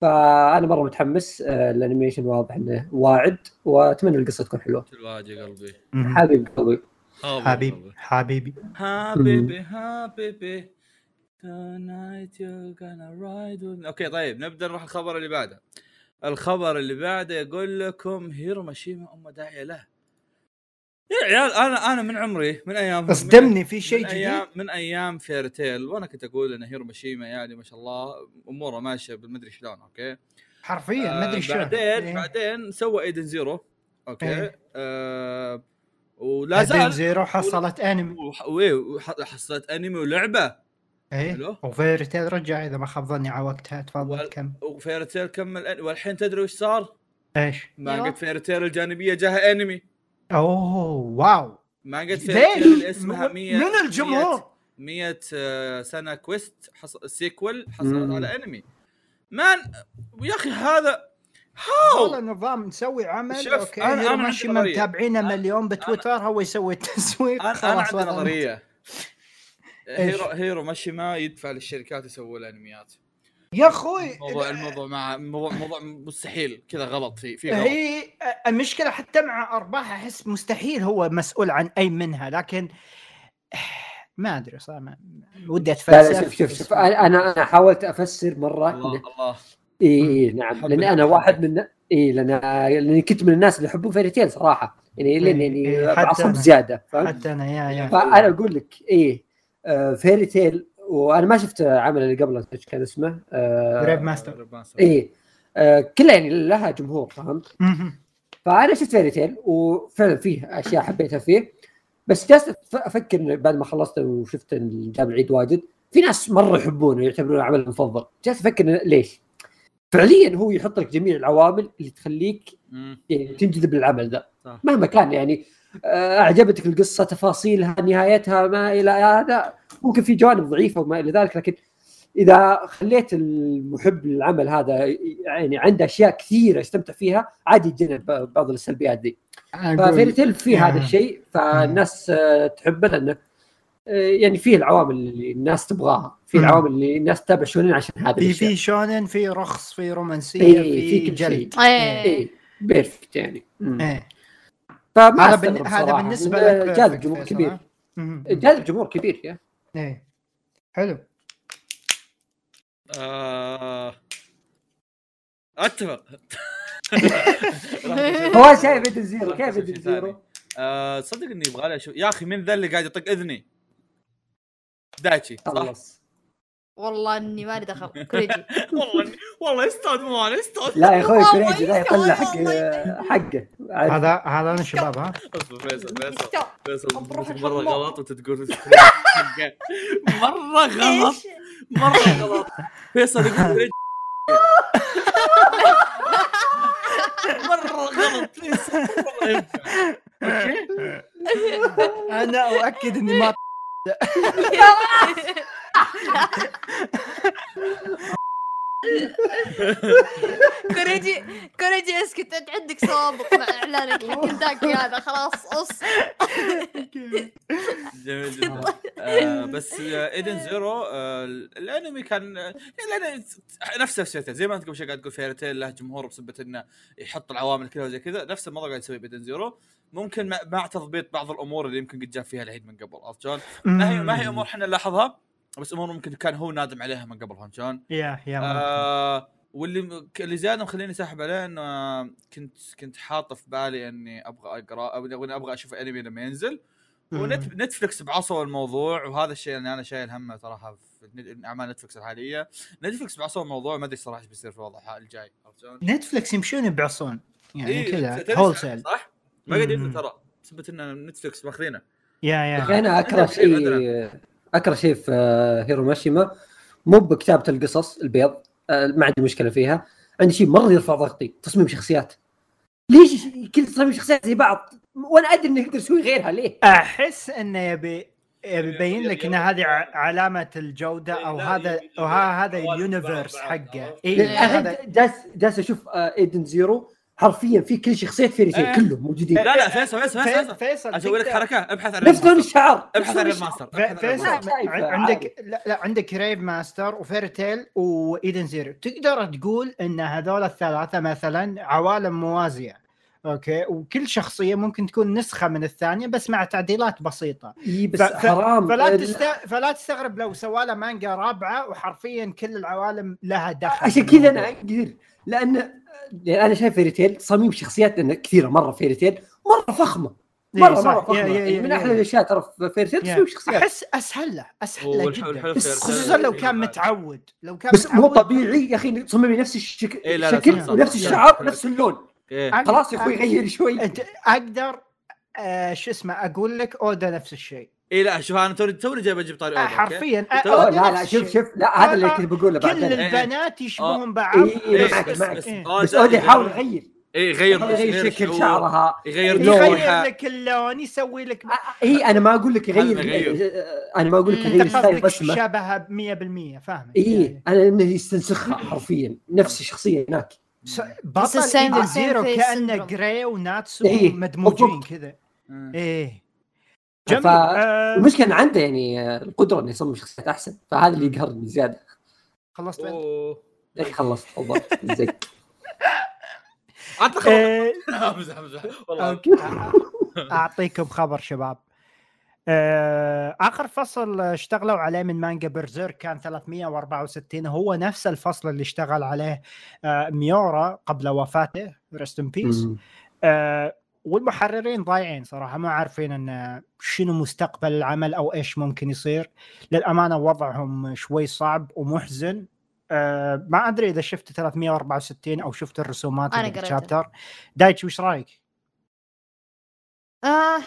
فأنا مرة متحمس آه، ال animation واضح إنه واعد وأتمنى القصة تكون حلوة. يا قلبي. حبيبي قلبي. حبيبي حبيبي حبيبي. حبيبي tonight you're gonna ride with. okay طيب نبدأ نروح الخبر اللي بعده. الخبر اللي بعده يقول لكم هيرو ماشيما أمه داعية له. يا عيال أنا أنا من عمري من أيام اصدمني في شيء جديد. أيام من أيام Fairy Tail وأنا كنت أقول إن هيرو ماشيما يعني ما شاء الله أموره ماشية بالمدري شلون okay؟ حرفيا ما ادري آه شلون. بعدين إيه. بعدين سوى ايدن زيرو أوكي؟ إيه. آه ولا زال زيرو حصلت أنمي. وح- وإيه، وح- حصلت أنمي ولعبة. إيه. وفيري تيل رجع إذا ما خاب ظني على وقتها تفضل وال- كم وفيرتيل كمل أن- والحين تدري وش صار؟ إيش مانجا أيوة. فيرتيل الجانبية جاها انمي أوه واو مانجا فيرتيل ليش اللي اسمها 100 من الجمهور 100 آه، سنة كويست حص... سيكول حصلت. على انمي مان يا أخي هذا والله هاو نظام نسوي عمل شوف، أوكي أنا- أنا هيرو عندي ماشي. متابعينه أنا- مليون بتويتر هو يسوي التسويق أنا أنا خلاص عندي نظرية؟ هيرو هيرو ماشي ما يدفع للشركات يسووا الانميات يا أخوي الموضوع الموضوع مع موضوع, موضوع مستحيل. كذا غلط. في في غلط. هي المشكلة حتى مع أرباح أحس مستحيل هو مسؤول عن أي منها لكن ما أدري صراحة ما- ودي لا أتفلسف. شوف شوف شوف أنا أنا أنا حاولت أفسر مرة الله الله. اي إي نعم. لأن أنا. واحد من إي لأن لاني كنت من الناس اللي يحبون Fairy Tail صراحة. يعني لأن إيه، يعني إيه، بعصب أنا. زيادة فهمت؟ حتى أنا yeah yeah. فأنا أقول لك إيه آه Fairy Tail وأنا ما شفت عمل اللي قبله إيش كان اسمه؟ آه Rave Master آه كلها يعني لها جمهور فهمت؟ فأنا شفت Fairy Tail وفعلا فيه أشياء حبيتها فيه بس جالس أفكر بعد ما خلصت وشفت جاب العيد واجد في ناس مرة يحبونه ويعتبرونه عمل المفضل جالس أفكر ليش؟ فعليا هو يحط لك جميع العوامل اللي تخليك. يعني تنجذب للعمل ذا صح. مهما كان يعني آه، أعجبتك القصة تفاصيلها نهايتها ما إلى هذا ممكن في جوانب ضعيفة وما إلى ذلك لكن إذا خليت المحب للعمل هذا يعني عنده أشياء كثيرة يستمتع فيها عادي يتجنب بعض السلبيات دي ف Fairy Tail في هذا مم. الشيء فالناس آه، تحبه لأنه آه، يعني فيه العوامل اللي الناس تبغاها في. العوامل اللي الناس تتابع شونين عشان هذا في الشيء في شونن في رخص في رومانسية إيه، في, في كل جلد شيء. إيه. perfect يعني. إيه فما هذا بن... هذا بالنسبة لك جاذب جمهور كبير. جاذب جمهور كبير yeah. إيه. حلو. آه أتفق. هو شايف ايدن زيرو كيف ايدن زيرو؟ آه، صدق إني يبغى لي أشوف يا أخي مين ذا اللي قاعد يطق إذني؟ دايتشي؟ خلص. والله إني مالي دخل. كوريجي. والله والله أستاذ مو أنا أستاذ لا يا أخوي كريجي لا يطلع حق. حقه هذا هذا أنا شباب ها فيصل فيصل. فيصل مرة. غلط وأنت تقول حقه. مرة غلط؟ مرة غلط فيصل يقول كريجي. مرة غلط فيصل والله ينفع. أوكي أنا أؤكد إني ما كوريجي كوريجي اسكت انت عندك سوابق مع إعلانك حق كنتاكي هذا خلاص قص جميل جدا آه بس آه Edens Zero آه الأنمي كان آه، الأنمي نفس نفس Fairy Tail زي ما أنت قبل شوي قاعد تقول Fairy Tail له جمهور بسبه إنه يحط العوامل كلها وزي كذا نفس الموضوع قاعد يسوي ب Edens Zero ممكن مع, مع تضبيط بعض الأمور اللي يمكن قد جاء فيها العيب من قبل عرفت شلون؟ ما هي ما هي أمور إحنا نلاحظها. بس امور ممكن كان هو نادم عليها من قبل فهمت شلون؟ yeah yeah. آه واللي اللي زيادة مخليني ساحب عليه إنه آه، كنت كنت حاطه في بالي إني أبغى أقرأ اني أبغى أشوف انمي لما ينزل ونت Netflix بعصوا الموضوع وهذا الشيء اللي أنا شايل همه صراحة في أعمال Netflix الحالية Netflix بعصوا الموضوع ما أدري صراحة إيش بيصير في الوضع الجاي عرفت شلون؟ نتفلكس يمشون بعصون يعني إيه، كذا هول صح- سيل صح؟ ما قاعد. ينزل ترى بسبب ان Netflix ماخذينه yeah yeah أنا أكره شيء أكره شيء في آه، هيرو ماشيما. مو بكتابة القصص البيض آه، ما عندي مشكلة فيها. عندي شيء مره يرفع ضغطي تصميم شخصيات. ليش كل تصميم شخصيات زي بعض؟ وأنا أدري إنه يقدر يسوي غيرها ليه؟ أحس إنه يبي يبي يبين لك إن هذه ع- علامة الجودة أو هذا أو هذا ال universe حقه. اي جالس جالس أشوف آه، Edens Zero حرفيا في كل شخصيات Fairy Tail إيه. كلهم موجودين. لا لا فيصل فيصل في- فيصل فيصل أسوي لك حركة أبحث عن نفس لون. الشعر. أبحث عن لون Rave الشعر. ماستر ف- ابحث عن Rave فيصل. عندك لا, لا عندك Rave Master و Fairy Tail و Edens Zero. تقدر تقول إن هذول الثلاثة مثلا عوالم موازية okay؟ وكل شخصية ممكن تكون نسخة من الثانية بس مع تعديلات بسيطة. إي بس ف- حرام. فلا ال- تست... فلا تستغرب لو سوى له مانجا رابعة وحرفيا كل العوالم لها دخل. عشان كذا أنا أقدر لأن لأن أنا شايف Fairy Tail تصاميم شخصيات إنه كثيرة مرة Fairy Tail مرة فخمة إيه، مرة صح. مرة فخمة yeah- yeah- يعني yeah- من أحلى الأشياء ترى في Fairy Tail. تصميم شخصيات أحس اسهل له اسهل له جدا خصوصا لو كان متعود لو كان بس مو طبيعي يا أخي تصممي نفس الشك... إيه، لا، لا، الشكل. ونفس yeah. الشعر نفس اللون إيه. خلاص يا أخوي غير شوي أقدر آه شو اسمه أقول لك أودا نفس الشيء اي لا شوف أنا توني توني جاي بجيب طاري آه okay؟ حرفيا آه، أودا لا لا شوف. شوف لا هذا اللي آه، كنت بقوله كل بعدين البنات يشبهون آه. بعض إيه، إيه، معك- بس- معك. بس- إيه. آه، أودي يحاول يغير- إيه يغير يغير شكل شعرها يغير يغير يغير لونها لك اللون يسوي لك هي أنا ما أقول لك يغير. أنا ما أقول لك. يغير أنت style قصدك رسمه شبهها 100% فاهمك اي أنا إنه يستنسخها حرفيا نفس الشخصية هناك بطل Zero كأنه. جراي وناتسو إيه، مدموجين. كذا. إيه جميل. آه المشكلة انه عنده يعني القدرة إنه يصمم شخصيات أحسن فهذا اللي يقهرني زياده خلصت يا أخي خلصت؟ تفضل زي آه، أمزح أمزح. والله. أعطيكم خبر شباب. آه، آخر فصل اشتغلوا عليه من مانجا Berserk كان 364 هو نفس الفصل اللي اشتغل عليه آه، ميورا قبل وفاته. rest in peace. والمحررين ضايعين صراحة ما عارفين إن شنو مستقبل العمل أو إيش ممكن يصير للأمانة وضعهم شوي صعب ومحزن آه، ما أدري إذا شفت 364 أو شفت الرسومات قريتها. بال chapter دايتش وش رأيك؟ آه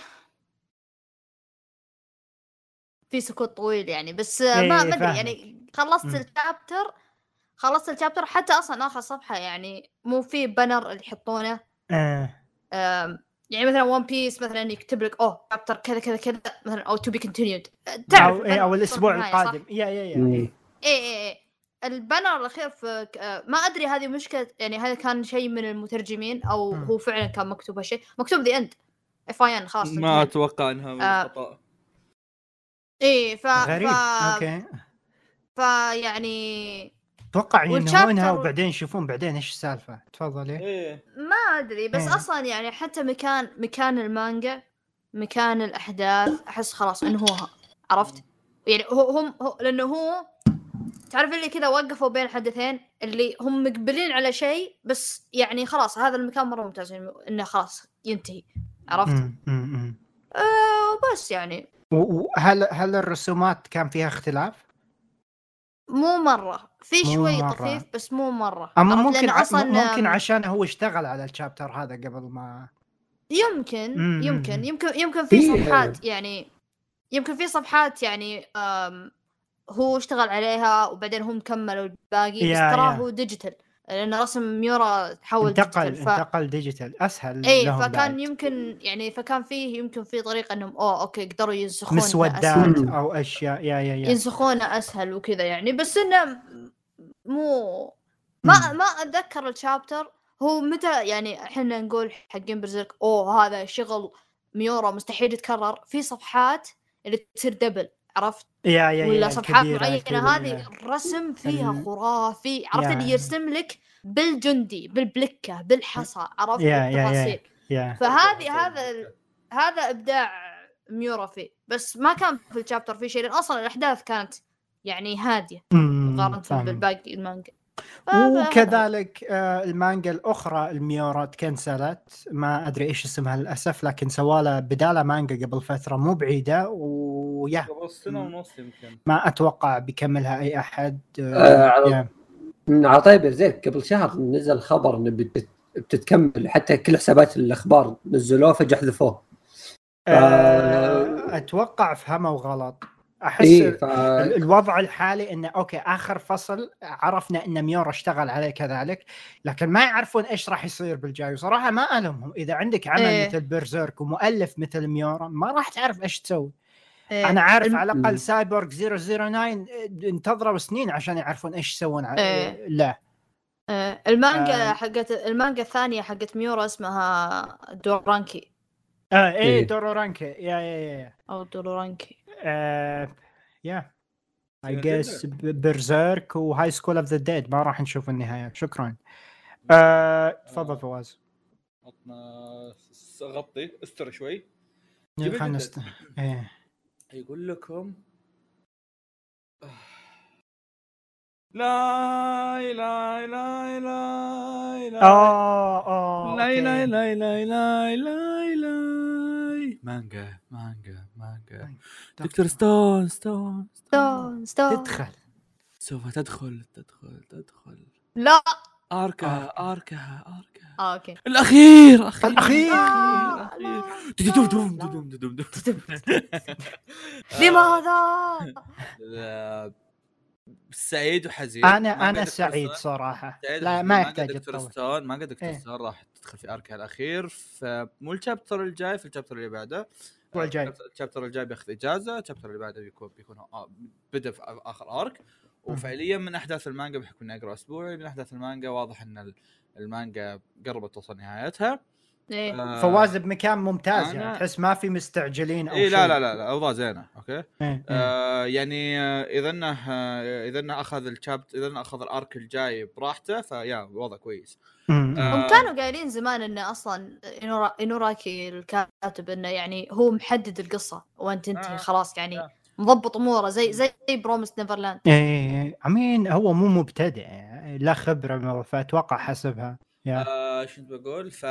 في سكوت طويل يعني بس آه، ما إيه، ما أدري. يعني خلصت. ال chapter خلصت ال chapter حتى أصلا آخر صفحة يعني مو في banner اللي يحطونه آه. يعني مثلا One Piece مثلا يكتب لك أوه chapter كذا كذا كذا مثلا أو to be continued تعرف أو, إيه أو الأسبوع؟ القادم yeah yeah yeah مم. إيه. إيه إيه إيه ال banner الأخير في آه، ما أدري هذه مشكلة يعني هذا كان شيء من المترجمين أو مم. هو فعلا كان مكتوب هالشيء مكتوب the end F I N خلاص ما. أتوقع إنها من آه. الخطا إيه ف غريب ف... أوكي فيعني أتوقع ينهونها وبعدين يشوفون بعدين إيش السالفة. تفضلي إيه. ما أدري بس إيه. أصلا يعني حتى مكان مكان المانجا مكان الأحداث أحس خلاص انه هو عرفت؟ يعني هو هم هو لأنه هو تعرف اللي كذا وقفوا بين حدثين اللي هم مقبلين على شيء بس يعني خلاص هذا المكان مرة ممتاز يعني إنه خلاص ينتهي. عرفت؟ آه بس يعني. وهل هل الرسومات كان فيها اختلاف؟ مو مرة في شوي مرة. طفيف بس مو مرة أما عرفت؟ ممكن. أصلا ممكن عشان هو اشتغل على ال chapter هذا قبل ما يمكن مم. يمكن يمكن يمكن في صفحات يعني يمكن في صفحات يعني هو اشتغل عليها وبعدين هم كملوا الباقي بس تراه. هو digital لأن رسم ميورا تحول انتقل digital ف... انتقل digital. أسهل اي لهم فكان بعد. يمكن يعني فكان فيه يمكن في طريقة إنهم أوه okay قدروا ينسخون مسودات. أو أشياء yeah yeah yeah. ينسخونه أسهل وكذا يعني. بس إنه مو ما. ما أتذكر ال chapter. هو متى يعني إحنا نقول حقين Berserk أوه هذا شغل ميورا مستحيل يتكرر. في صفحات اللي تصير double عرفت yeah yeah yeah ولا صفحات معينة. هذه الرسم فيها خرافي عرفت. اللي يرسم لك بالجندي بالبلكة بالحصى عرفت yeah- yeah- yeah. بالتفاصيل يا فهذه هذا هذا إبداع ميورا فيه بس ما كان في الشابتر في شيء لأن أصلا الأحداث كانت يعني هادية مقارنة. بالباقي المانجا وكذلك آه، المانجا الأخرى الميورا تكنسلت ما أدري إيش اسمها للأسف لكن سوالها بدالها مانجا قبل فترة مو بعيدة ويا. قبل سنة ونص يمكن. ما أتوقع بيكملها أي أحد. آه، على- يا. من عطايا برزيرك قبل شهر نزل خبر إنه بت- بتتكمل. حتى كل حسابات الأخبار نزلوه فجأة حذفوه آه، أتوقع فهموا غلط. أحس ال- ف... الوضع الحالي إنه okay آخر فصل عرفنا إن ميورا اشتغل عليه كذلك لكن ما يعرفون إيش راح يصير بالجاي وصراحة ما ألومهم إذا عندك عمل إيه. مثل Berserk ومؤلف مثل ميورا ما راح تعرف إيش تسوي إيه. أنا عارف الم- على. الأقل سايبورغ 009 انتظروا سنين عشان يعرفون إيش يسوون ع- إيه. لا آه، المانجا آه. حقت المانجا الثانية حقت ميورا اسمها Duranki آه إيه إيه. Duro ranki yeah yeah yeah أو Duranki آه yeah I guess Berserk و Highschool of the Dead ما راح نشوف النهايات شكرا. آه، تفضل فواز. عطنا غطي. استر شوي. خلنا الجدد. نست... إيه. يقول لكم لا لا لا لا لا. آه آه لا لا أوكي. لا لا لا لا لا. مانجا مانجا. مانجا دكتور. ستون ستون ستون ستون. تدخل. سوف تدخل تدخل تدخل. لا. اركها اركها اركها آه أوكي. الأخير أخير. آه، الأخير دوم. لماذا؟ آه، سعيد وحزين. أنا أنا سعيد صراحة. لا. ما يحتاج دكتور ستون؟ مانجا Dr. إيه. Stone راح تدخل في arc ها الأخير. فمو ال chapter الجاي في ال chapter اللي بعده. الأسبوع الجاي. ال chapter الجاي بياخذ إجازة ال chapter اللي بعده بيكون بيكون آه، بدا في آخر arc. وفعليا من أحداث المانجا بحكم اني اقرا أسبوعي من أحداث المانجا واضح إن ال- المانجا قربت توصل نهايتها. إيه. آه، فواز بمكان ممتاز يعني تحس ما في مستعجلين أو شيء لا لا لا لا أوضاع زينة okay؟ إيه، إيه. آه يعني آه، إذا إنه آه، إذا إنه أخذ ال chapt إذا إنه أخذ ال arc الجاي براحته ف yeah وضع كويس. آه، هم كانوا قايلين زمان إنه أصلا إناجا... إناجاكي الكاتب إنه يعني هو محدد القصة وين تنتهي آه. خلاص يعني آه. مضبط أموره زي زي Promised Neverland إيه امين هو مو مبتدئ لا خبرة فاتوقع حسبها. يا. آه شو بقول ف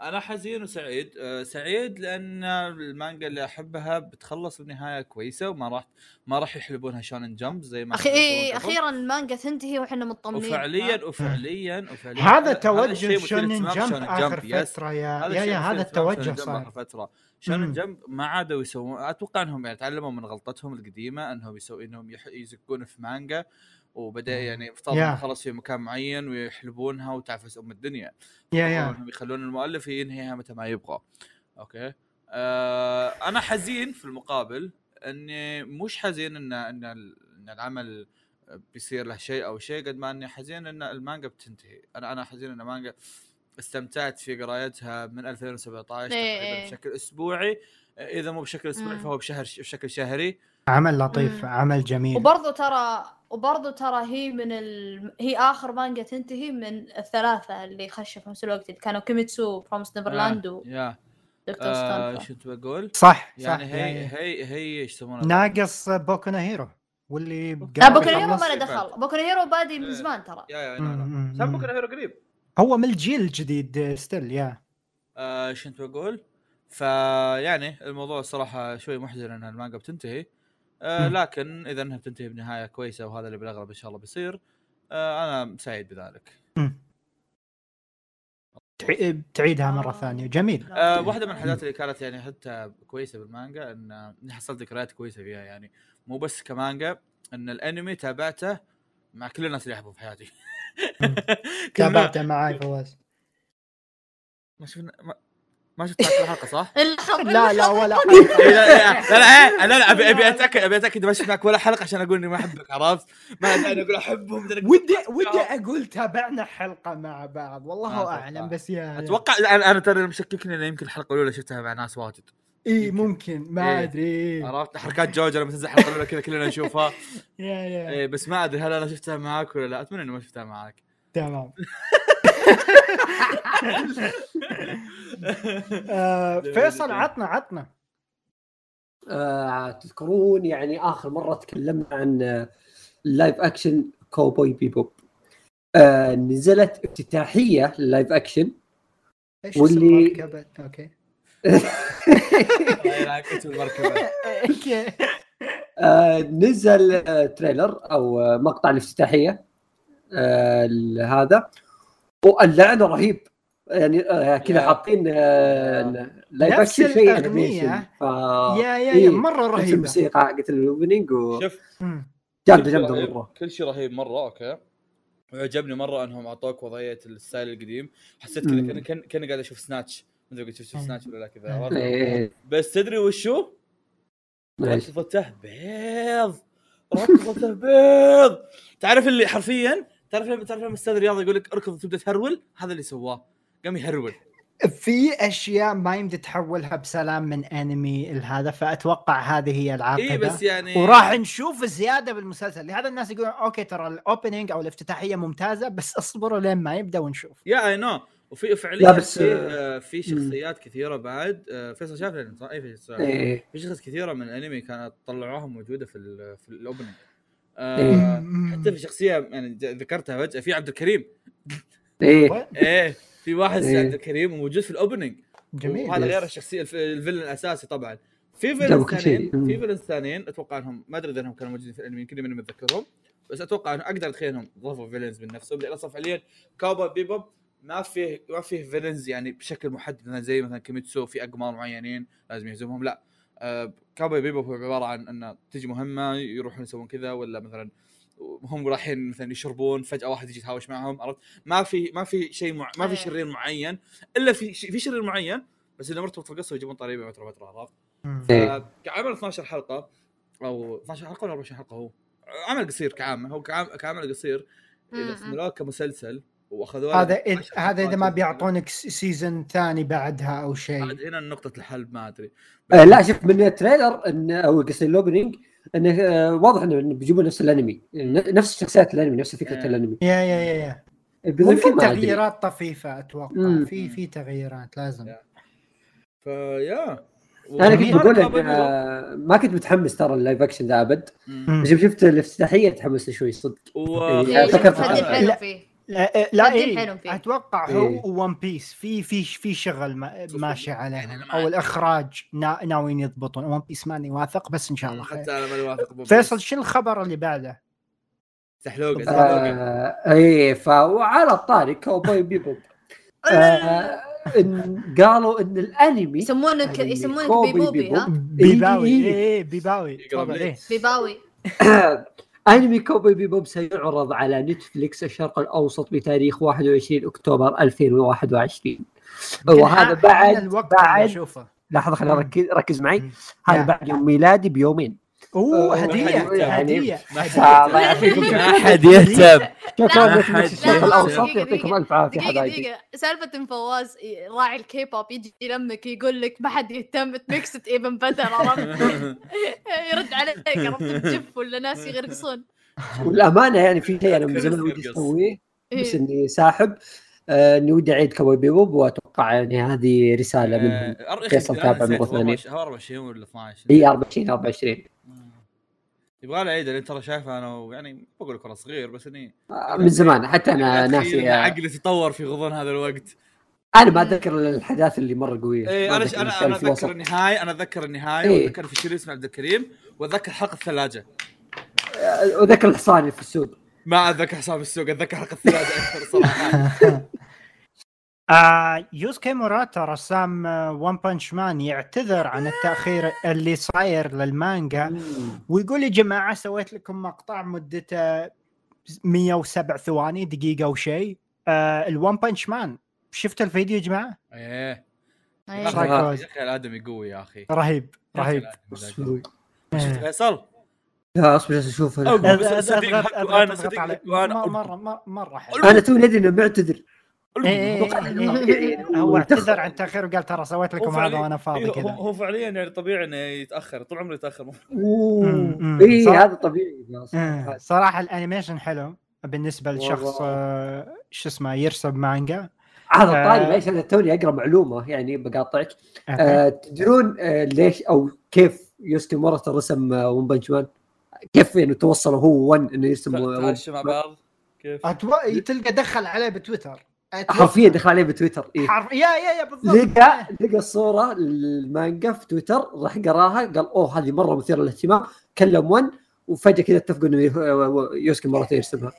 أنا حزين وسعيد. آه سعيد لأن المانجا اللي أحبها بتخلص بنهاية كويسة وما راح ما راح يحلبونها شونن جمب زي ما أخي إيه يسوون. أخيرا المانجا تنتهي وإحنا مطمنين. وفعليا وفعليا وفعليا. هذا توجه شونن جمب آخر. فترة يا يا, هذا التوجه صار آخر فترة. شونن. جمب ما عادوا يسوون أتوقع إنهم يعني تعلموا من غلطتهم القديمة إنهم يسوي إنهم يح... يزقون في مانجا. وبدأ يعني افترض. انه خلص في مكان معين ويحلبونها وتعفس أم الدنيا. يا يا. انهم يخلون المؤلف ينهيها متى ما يبغى. أوكي؟ آه أنا حزين في المقابل إني مش حزين إن إن ال- إن العمل بيصير له شيء أو شيء قد ما إني حزين إن المانجا بتنتهي. أنا أنا حزين إن المانجا استمتعت في قرايتها من 2017 إيه تقريبا إيه. بشكل أسبوعي. إذا مو بشكل أسبوعي. فهو بشهر بشكل شهري. عمل لطيف مم. عمل جميل وبرضه ترى وبرضه ترى هي من ال... هي آخر مانجا تنتهي من الثلاثة اللي خشوا في نفس الوقت اللي كانوا كيميتسو Promised Neverland آه yeah و Dr. آه Stone شو كنت بقول؟ صح صح يعني yeah- هي yeah. هي هي إيش يسمونها؟ ناقص Boku Hero واللي لا قاعد Boku Hero ما له دخل Boku Hero بادي من إيه. زمان ترى yeah yeah نعم مم. Boku Hero قريب هو من الجيل الجديد still yeah آه شو كنت بقول؟ فيعني الموضوع الصراحه شوي محزن إن المانجا بتنتهي آه. لكن إذا إنها بتنتهي بنهاية كويسة وهذا اللي بالأغلب إن شاء الله بيصير آه أنا سعيد بذلك. تع- تعيدها مرة آه. ثانية جميل آه واحدة من الحاجات اللي كانت يعني حتى كويسة بالمانجا إن اني حصلت ذكريات كويسة فيها يعني مو بس كمانجا إن الأنمي تابعته مع كل الناس اللي احبهم في حياتي. تابعته معاي فواز ما شفنا ما, ما شفت الحلقة صح؟ لا لا ولا إيه، حلقه لا لا لا لا, لا, لا ابي ابي اتاكد ابي اتاكد ما شفناك ولا حلقه عشان أقول اني ما احبك عرفت؟ ما أنا أقول احبهم ودي ودي أقول تابعنا حلقه مع بعض والله. اعلم بس يا أتوقع أنا ترى مشككني انه يمكن الحلقة الاولى شفتها مع ناس واجد اي. ممكن ما إيه. ادري إيه. عرفت حركات جوجو لما تنزل الحلقة الاولى كذا كلنا نشوفها يا يا إيه بس ما ادري هل أنا شفتها معاك ولا لا اتمنى اني ما شفتها معاك تمام آه، فيصل عطنا عطنا. آه تذكرون يعني آخر مرة تكلمنا عن ال live action Cowboy Bebop آه نزلت افتتاحية لل live action إيش واللي-؟ okay. آه نزل trailer أو مقطع الافتتاحية آه هذا. واللعنه رهيب. يعني آه كذا. حاطين آه live نفس اكشن شيء. انيميشن ف yeah yeah إيه، yeah مرة نفس رهيبة. الموسيقى حقت ال opening شوف كل شيء جامده رهيب- مره كل شيء رهيب مرة okay. وعجبني مرة إنهم أعطوك وضعية ال style القديم. حسيت كذا. كان كان قاعد أشوف Snatch. ما أدري قلت شفت. Snatch ولا لا كذا؟ إيه، بس تدري وشو؟ ركضته بيض. ركضته بيض. تعرف اللي حرفيا تعرف لما تعرف لما الاستاذ الرياضي يقول لك اركض تبدا تهرول؟ هذا اللي سواه. قام يهرول. في أشياء ما يمدي تحولها بسلام من أنمي لهذا فأتوقع هذه هي العاقبة. اي بس يعني وراح نشوف زيادة بالمسلسل. لهذا الناس يقولون okay ترى ال opening أو الافتتاحية ممتازة بس اصبروا لين ما يبدأ ونشوف. yeah I know وفي فعليا بس- في آه، في شخصيات كثيرة بعد. آه، فيصل شاف؟ اي فيصل إيه. في شخصيات. كثيرة من الأنمي كانت طلعوها موجودة في ال في ال opening إيه. آه حتى في شخصية يعني ذكرتها فجأة في عبد الكريم. إيه. إيه في واحد إيه. عبد الكريم وموجود في ال opening جميل. وهذا yes. غير الشخصية ال v- ال villain الأساسي طبعا. في جابوا villain كل ثانيين. في villain ثانيين أتوقع انهم ما أدري إذا إنهم كانوا موجودين في الأنمي يمكن ماني متذكرهم بس أتوقع إنه أقدر أتخيل إنهم ضافوا villains من نفسهم لأن أصلا فعليا Cowboy Bebop ما فيه ما فيه villains يعني بشكل محدد. زي مثلا كيميتسو في أقمار معينين لازم يهزمهم. لا. Cowboy Bebop هو عبارة عن إنه تجي مهمة يروحون يسوون كذا ولا مثلا هم رايحين مثلا يشربون فجأة واحد يجي يتهاوش معهم عرفت ما في ما في شيء مع... ما في إيه. شرير معين إلا في في شرير معين بس إذا مرتبط في القصة يجيبون طريقة فتره فترة عرفت. إيه. كعمل 12 حلقة أو 12 حلقة ولا 24 حلقة هو عمل قصير كعام هو كعام كعمل قصير إذا كمسلسل واخذوه هذا هذا إذا ما بيعطونك season ثاني بعدها أو شيء عاد هنا نقطة الحل ما أدري آه لا شوف من ال trailer ان أو قصدي ال opening انه آه واضح انه بيجيبون نفس الأنمي نفس شخصيات الأنمي نفس فكرة إيه. الأنمي yeah yeah yeah yeah بيضيفون ممكن. تغييرات طفيفة أتوقع مم. في في تغييرات لازم yeah. ف yeah أنا كنت. بقول لك. آه، ما كنت متحمس ترى ال live action ذا أبد. بس شفت الافتتاحية تحمست شوي صدق و إيه، فكرت لا. آه، لا إيه حلو فيه. أتوقع إيه. هو One Piece في في في شغل ما ماشي يعني ما أو الإخراج نا ناويين يضبطون One Piece ماني واثق بس إن شاء الله خير حتى أنا ماني واثق فيصل. شنو الخبر اللي بعده؟ سحلوقة آه اي فوعلى الطاري Cowboy Bebop آه إن قالوا إن الأنمي يسمونك يسمونك بيبوبي بيبوب. ها بيباوي إيه. إيه إيه، بيباوي بيباوي أنمي Cowboy Bebop سيعرض على نتفليكس الشرق الأوسط بتاريخ 21 أكتوبر 2021 وهذا بعد الوقت بعد أشوفه لحظة خليني مم. ركز ركز معي. هذا. بعد يوم ميلادي بيومين أوه هدية يعني- هدية الله يعافيكم ما حد يهتم شكرا نتفليكس الشرق لا، الاوسط يعطيكم. ألف عافية حبايبي. دقيقة. سالفة إن فواز راعي الكي بوب يجي يلمك يقول لك ما حد يهتم تميكس ايفن عرفت؟ يرد عليك عرفت؟ تجف ولا ناس يغرقصون. والأمانة يعني في شيء أنا من زمان ودي. أسويه بس إيه. إني ساحب. آه، إني ودي أعيد كوبوي بيبوب وأتوقع يعني هذه رسالة منهم آه، فيصل تابع ثانية. هو 24 ولا 12 هي 24 24 مم. يبغى لي عيد لأن ترى شايفه أنا يعني بقول لك أنا صغير بس إني آه، من زمان حتى أنا ناسي آه، عقلي تطور في غضون هذا الوقت. أنا ما أتذكر الأحداث اللي مرة قوية. ما أنا أنا أنا في أتذكر. النهاية أنا أتذكر النهاية إيه. وأتذكر في شيء اسمه عبد الكريم وأتذكر حلقة الثلاجة. آه، وذكر الحصان في السوق. ما أتذكر حساب السوق أتذكر حلقة الثلاجة أكثر صراحة. آه يوسكي موراتا رسام One Punch Man يعتذر عن التأخير اللي صاير للمانجا ويقول يا جماعة سويت لكم مقطع مدته 107 ثواني دقيقة وشيء آه ال One Punch Man شفت الفيديو يا جماعة؟ إيه إيه. يا رايك أخي فوز؟ يا أخي الأدمي قوي يا أخي رهيب رهيب آه. فيصل لا أصبر جالس. بس صدق وأنا أضغط صدق. وأنا- مره مره مرة حلو أنا توني ادري إنه معتذر إيه إيه إيه إيه. هو اعتذر عن التاخير وقال ترى سويت لكم هذا وأنا فاضي هو, كذا هو فعليا يعني طبيعي إنه يتأخر طول عمره يتأخر. اي. هذا طبيعي صراحة ال animation حلو بالنسبة لشخص. آه، شو اسمه يرسم مانجا هذا آه. sorry معليش أنا توني أقرأ معلومة يعني بقاطعك آه تدرون آه ليش أو كيف يوسكي مورتا رسم One Punch Man كيف يعني توصلوا هو و ONE إنه يرسم مع بعض كيف. تلقى دخل عليه بتويتر حرفيا دخل عليه بتويتر إيه. حرف يا يا يا بالضبط لقى لقى الصورة المانجا في تويتر راح قراها قال أوه هذه مرة مثيرة للاهتمام كلم ONE وفجأة كذا اتفقوا إنه يوسكي مورتا يرسمها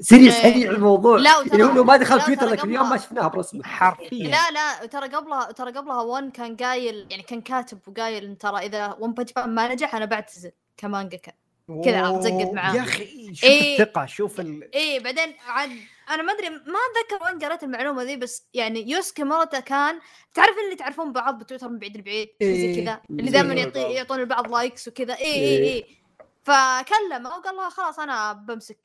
series إيه. هذي الموضوع لا، يعني لو ما دخل تويتر ذاك اليوم ما شفناها برسمة حرفيا لا لا ترى قبلها ترى قبلها ONE كان قايل يعني كان كاتب وقايل إن ترى إذا One Punch Man ما نجح أنا بعتزل كمانجاكا كذا عرفت زقت معاه. يا أخي شوف إيه. الثقة شوف ال... إيه بعدين عاد أنا ما أدري ما أتذكر وين قريت المعلومة ذي بس يعني يوسكي موروتا كان تعرف اللي تعرفون بعض بتويتر من بعيد لبعيد زي إيه. كذا اللي دائما. يعطي يعطون البعض likes وكذا اي اي إيه. اي فكلمه وقال له خلاص أنا بمسك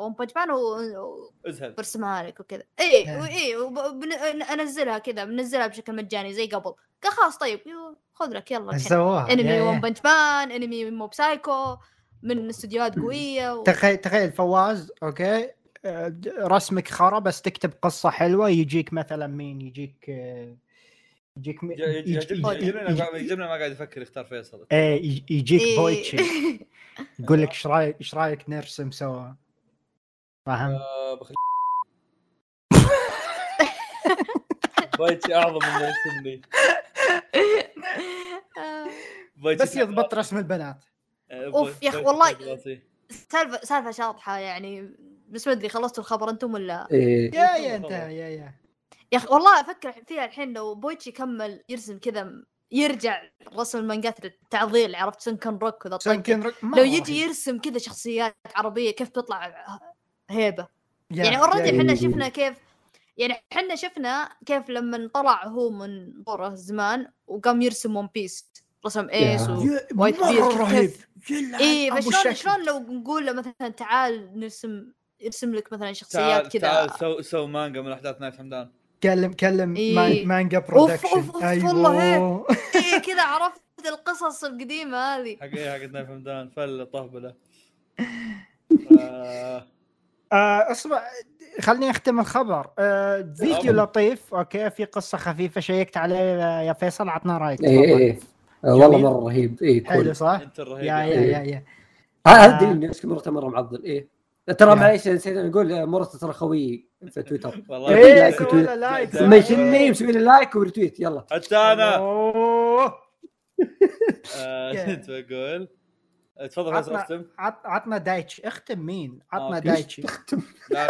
One Punch Man و- ازهل وبرسمها لك وكذا اي إيه. اي أنزلها كذا بنزلها بشكل مجاني زي قبل قال خلاص طيب خذ لك يلا سواها انمي One. Punch Man انمي Mob Psycho من استديوهات قوية و... تخيل تخيل فواز okay رسمك خرا بس تكتب قصة حلوة يجيك مثلا مين يجيك آه، يجيك يجيبنا ما قاعد يفكر يختار فيصل إيه يجي- يجيك إيه. بويتشي يقول لك إيش رايك إيش رأيك نرسم سوا فاهم؟ آه، بخلي بايتشي أعظم من يرسمني آه. بس يضبط رسم البنات آه، أوف، يا بايتشي والله. كلاسي. سالفه سالفة شاطحة يعني بس ما أدري خلصتوا الخبر أنتم ولا؟ إيه. يا يا انت يا يا. يا أخي والله أفكر فيها الحين لو بويتشي كمل يرسم كذا يرجع رسم المانجات للتعضيل عرفت؟ Sun-Ken Rock وذا. Sun-Ken Ro- لو يجي. يرسم كذا شخصيات عربية كيف تطلع هيبة؟ يا- يعني already يا- إحنا يا- شفنا كيف يعني إحنا شفنا كيف لما طلع هو من دوره زمان وقام يرسم One Piece رسم ايس و... يا- White مرة beard رهيب. أبو فشلون. شلون لو نقول له مثلا تعال نرسم يرسم لك مثلا تعال شخصيات تعال كذا سو سو مانجا من احداث نايف حمدان كلم كلم إيه. مان- Manga Production أوف، أوف، والله أيوه إيه كذا عرفت القصص القديمة هذه حق إيه حق نايف حمدان فل طهبلة آه، آه، اصبر خليني أختم الخبر آه، فيديو أوه. لطيف okay في قصة خفيفة شيكت عليه آه، يا فيصل عطنا رأيك تفضل. إيه آه، والله. مرة رهيب إيه حلو صح؟ أنت الرهيب يا يا يا. يا يا هذا آه. دليل انه يوسكي مورتا مره معضل إيه ترى يا. معليش نسيت نقول آه، مورتا ترى خويي في تويتر والله لايك سوى وتويت. له لايك لا، ما لا. يشني مسوي لي لايك وريتويت يلا حتى أنا. آه،. كنت بقول آه، تفضل فيصل أختم عط- عطنا دايتش اختم مين؟ عطنا أوكي. دايتشي لا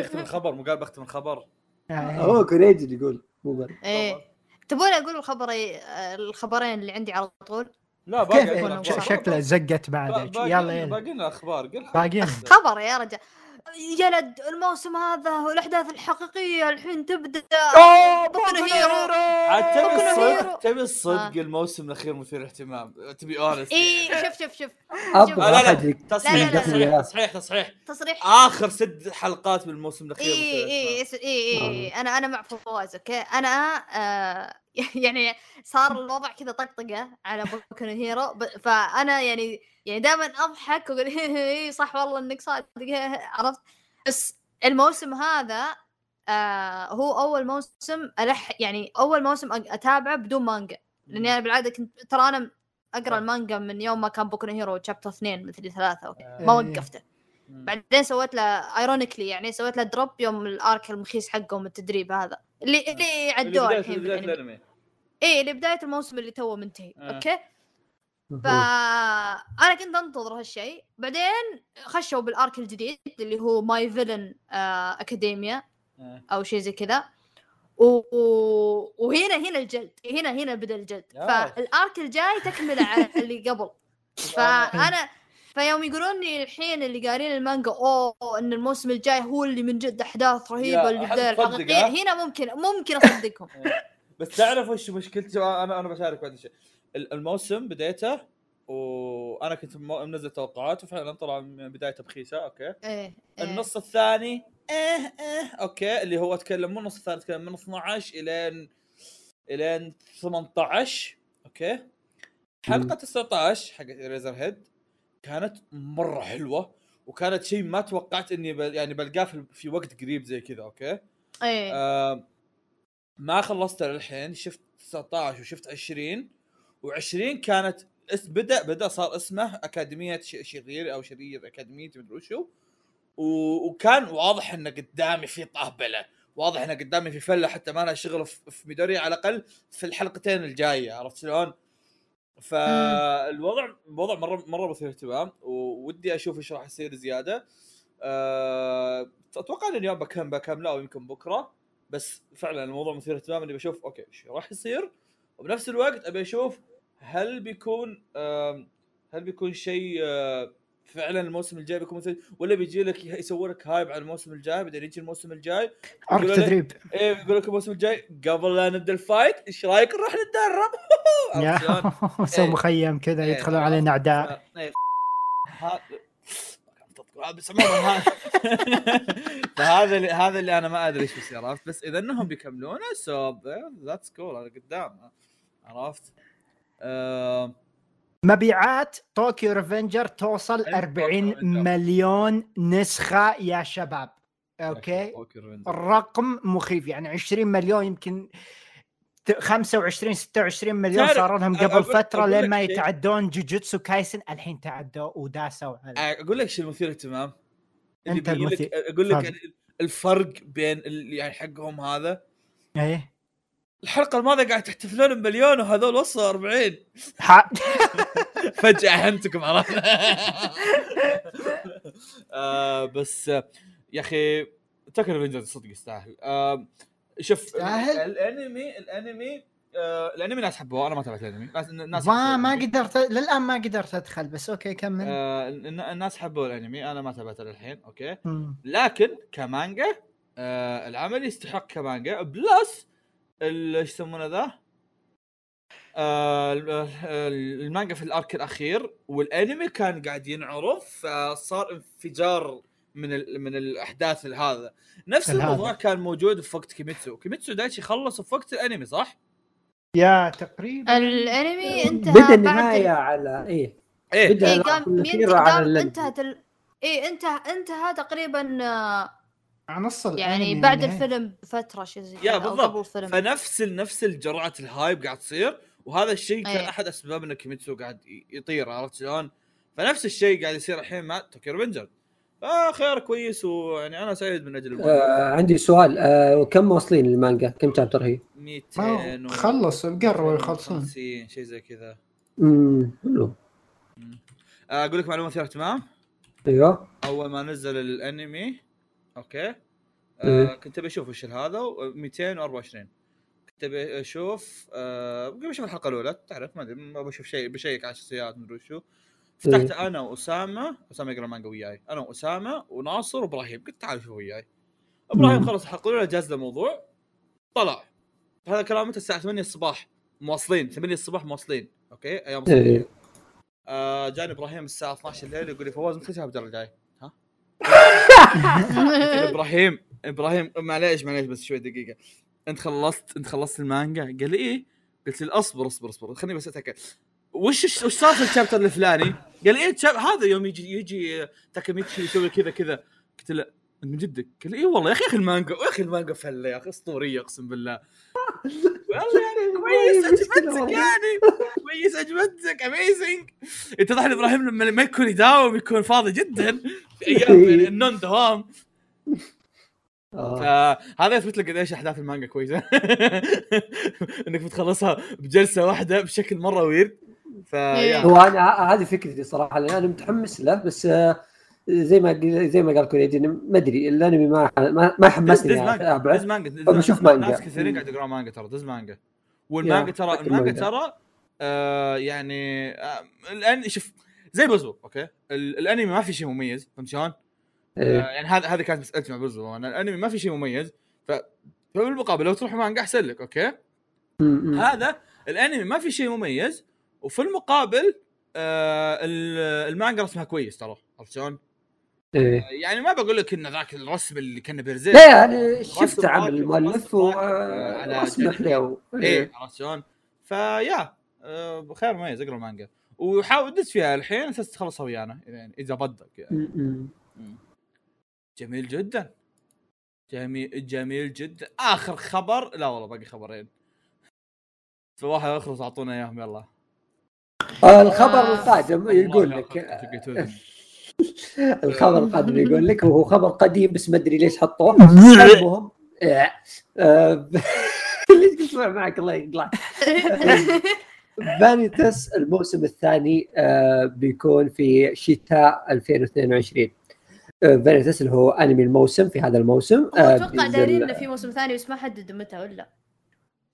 أختم الخبر مو قال بختم الخبر هو كوريجي يقول مو. إيه تبون أقول الخبري الخبرين اللي عندي على طول لا باقي إيه، شكله زقت باقي- يلا يلا. باقي لنا أخبار قل. باقيين. خبر يا رجال. يلد الموسم هذا والأحداث الحقيقية الحين تبدأ. Boku Hero. عاد تبي الصدق. تبي الصدق آه. الموسم الأخير مثير اهتمام تبي honestly شوف شوف شوف. لا لا لا. تصحيح تصحيح تصريح. آخر ست حلقات من الموسم الأخير إي. إي إي. أنا أنا مع فواز okay؟ أنا آه يعني صار الوضع كذا طقطقة على Boku Hero فأنا يعني يعني دائما أضحك وأقول اي صح والله إنك صادق عرفت بس الموسم هذا آه هو أول موسم ألح يعني أول موسم أتابعه بدون مانجا لأني أنا بالعادة كنت ترى أنا أقرأ آه. المانجا من يوم ما كان Boku Hero chapter اثنين مثل ثلاثة okay. آه. ما إيه. وقفته. بعدين سويت له ironically يعني سويت له drop يوم ال arc المخيس حقهم التدريب هذا اللي اللي اللي عدوه بداية- الحين بداية بالأنمي. الأنمي. إيه لبدايه الموسم اللي توه منتهي. آه. okay؟ فانا كنت أنتظر هالشيء. بعدين خشوا بال arc الجديد اللي هو My Villain Academia آه. أو شيء زي كذا. و... وهنا هنا الجلد. هنا هنا بدأ الجلد. آه. فال arc الجاي تكملة على اللي قبل. فأنا فيوم يقولون لي الحين اللي قارين المانجا أوه إن الموسم الجاي هو اللي من جد أحداث رهيبة اللي بدايه الحقيقيه؟ هنا ممكن ممكن اصدقهم بس تعرف وش مشكلتي؟ أنا أنا بشارك بعد شيء ال- الموسم بديته وأنا كنت منزل توقعات وفعلا طلع من بدايته بخيسة okay؟ إيه إيه. النص الثاني إيه إيه okay اللي هو أتكلم مو النص الثاني أتكلم من 12 إلين إلين 18 okay؟ حلقة 19 حقت Eraserhead كانت مرة حلوة وكانت شيء ما توقعت إني بل يعني بلقاه في- وقت قريب زي كذا okay؟ إيه. آه ما خلصت للحين شفت 19 وشفت 20 و20 كانت اس بدأ بدأ صار اسمه أكاديمية شرير أو شرير أكاديمية مدري وشو وكان واضح إنه قدامي في طهبلة واضح إنه قدامي في فلة حتى ما لها شغل في في ميدوري على الأقل في الحلقتين الجاية عرفت شلون؟ فالوضع الوضع مرة مرة مثير اهتمام وودي أشوف إيش راح يصير زيادة. أه أتوقع إن اليوم بكم بكمله أو يمكن بكرة. بس فعلا الموضوع مثير اهتمام إني بشوف okay إيش راح يصير؟ وبنفس الوقت أبي أشوف هل بيكون آم، هل بيكون شيء آه، فعلا الموسم الجاي بيكون مثل ولا بيجي لك يسوي لك hype على الموسم الجاي بعدين يجي الموسم الجاي arc تدريب. إيه يقول لك الموسم الجاي قبل لا نبدأ ال fight إيش رأيك نروح نتدرب؟ سووا إيه. مخيم كذا إيه، يدخلون علينا أعداء. إيه، فهذا اللي هذا اللي أنا ما أدري إيش بيصير عرفت؟ بس إذا إنهم بيكملونه so that's cool أنا قدام عرفت؟ آه، مبيعات Tokyo Revengers توصل أيوة، 40 Tokyo Revengers. مليون نسخة يا شباب okay. الرقم مخيف يعني 20 مليون يمكن ت- 25 26 مليون صاروا لهم قبل فترة أقول لين ما. يتعدون جوجوتسو كايسن الحين تعدوا وداسوا على أقول لك شيء المثير اهتمام المثير. أقول لك تفضل. الفرق بين يعني حقهم هذا إيه الحلقة الماضية قاعد تحتفلون بمليون وهذول وصلوا 40 ح- فجأة أهنتكم عرفت آه بس آه، يا أخي Tokyo Revengers صدق يستاهل آه شوف؟ الأنمي الأنمي آه الأنمي ناس حبوه أنا ما تابعت الأنمي ناس ناس ما ما. قدرت للآن ما قدرت أدخل بس okay كمل آه الن- الناس حبوا الأنمي أنا ما تابعته للحين okay. لكن كمانجا آه العمل يستحق كمانجا plus إيش يسمونه ذا؟ آه ال- ال- المانجا في ال arc الأخير والأنمي كان قاعد ينعرض فصار انفجار من ال من الأحداث هذا نفس. الموضوع كان موجود في وقت كيميتسو كيميتسو دايتشي خلص في وقت الأنمي صح؟ yeah تقريبا الأنمي انتهى بدأ بعد النهاية على إيه إيه ال arc قام. انتهت ال... إيه انتهى انتهى تقريبا آه، نص يعني بعد يعني. الفيلم بفترة شيء زي yeah بالضبط. قبل الفيلم فنفس نفس الجرعة ال hype قاعد تصير وهذا الشيء كان أيه. أحد أسباب إن كيميتسو قاعد يطير عرفت شلون؟ فنفس الشيء قاعد يصير الحين مع Tokyo Revengers. فخير كويس ويعني أنا سعيد من أجل المانجا آه عندي سؤال. آه كم واصلين المانجا؟ كم chapter هي؟ 200 ما و- خلص قربوا يخلصون 50 شيء زي كذا. امم حلو. آه، أقول لك معلومة مثيره اهتمام. أيوه. أول ما نزل الأنمي okay؟ آه إيه. كنت أبي أشوف إيش هذا 224 كنت أبي أشوف آه قبل أشوف الحلقة الأولى تعرف ما أدري ما بشوف شيء بشيك على الشخصيات مدري وشو. فتحت أنا وأسامة أسامة يقرأ مانجا وياي. أنا وأسامة وناصر وإبراهيم. قلت تعال شوف وياي. إبراهيم. خلص الحلقة الأولى جاز الموضوع طلع. هذا كلام متى الساعة 8 الصباح. مواصلين 8 الصباح مواصلين. okay؟ أيام إيه. آه جاني إبراهيم الساعة 12 الليل يقول لي فواز متى شايف الدرجه الجاي؟ له إبراهيم إبراهيم معليش معليش بس شوي دقيقة أنت خلصت أنت خلصت المانجا؟ قال لي إيه؟ قلت له أصبر أصبر أصبر خليني بس أتأكد وش وش صار في ال chapter الفلاني؟ قال إيه هذا يوم يجي يجي تاكاميتشي يسوي كذا كذا قلت له أنت من جدك؟ قال لي إيه والله يا أخي يا أخي المانجا يا أخي المانجا فلة يا أخي أسطورية أقسم بالله والله يعني كويس عجبتك يعني. كويس عجبتك amazing اتضح ان إبراهيم لما ما يكون يداوم يكون فاضي جدا في أيام ال non دوام آه. فهذا يثبت لك قديش أحداث المانجا كويسة. إنك بتخلصها بجلسة واحدة بشكل مرة ويرد فيا هو أنا هذه فكرتي صراحة لأن أنا متحمس له بس آه، زي ما زي ما قال كوريجي إنه ما أدري الأنمي ما ما, حمسني دز يعني مانجا بشوف مانجا. ناس كثيرين قاعد يقرون مانجا ترى دز مانجا والمانجا ترى المانجا مانجا. ترى آه يعني آه الان شوف زي بوزو okay ال- الأنمي ما في شيء مميز فهمت شلون؟ آه إيه. يعني هذا هذه كانت مسألتي مع بوزو أنا الأنمي ما في شيء مميز ف فبالمقابل لو تروح مانجا أحسن لك okay؟ هذا الأنمي ما في شيء مميز وفي المقابل آه ال- المانجا رسمها كويس ترى عرفت شلون؟ إيه. يعني ما بقول لك إن ذاك الرسم اللي كان Berserk لا أنا شفت عمل المؤلف واسمح. له إيه عرفت شلون؟ فيا آه، خير مميز أقرأ المانجا وحاول دز فيها الحين أساس تخلصها ويانا يعني إذا بدك يعني. م- م. مم. جميل جدا جميل جميل جدا آخر خبر لا والله باقي خبرين فواحد اخلص اعطونا إياهم يلا الخبر آه. القادم يقول لك. الخبر القادم يقول لك وهو خبر قديم بس ما أدري ليش حطوه. المهم آه، ليش قلت معك الله يقلع فانيتس الموسم الثاني آه، بيكون في شتاء 2022 آه، فانيتس اللي هو أنمي الموسم في هذا الموسم هو آه، أتوقع دايرين إنه في موسم ثاني بس ما حددوا متى ولا.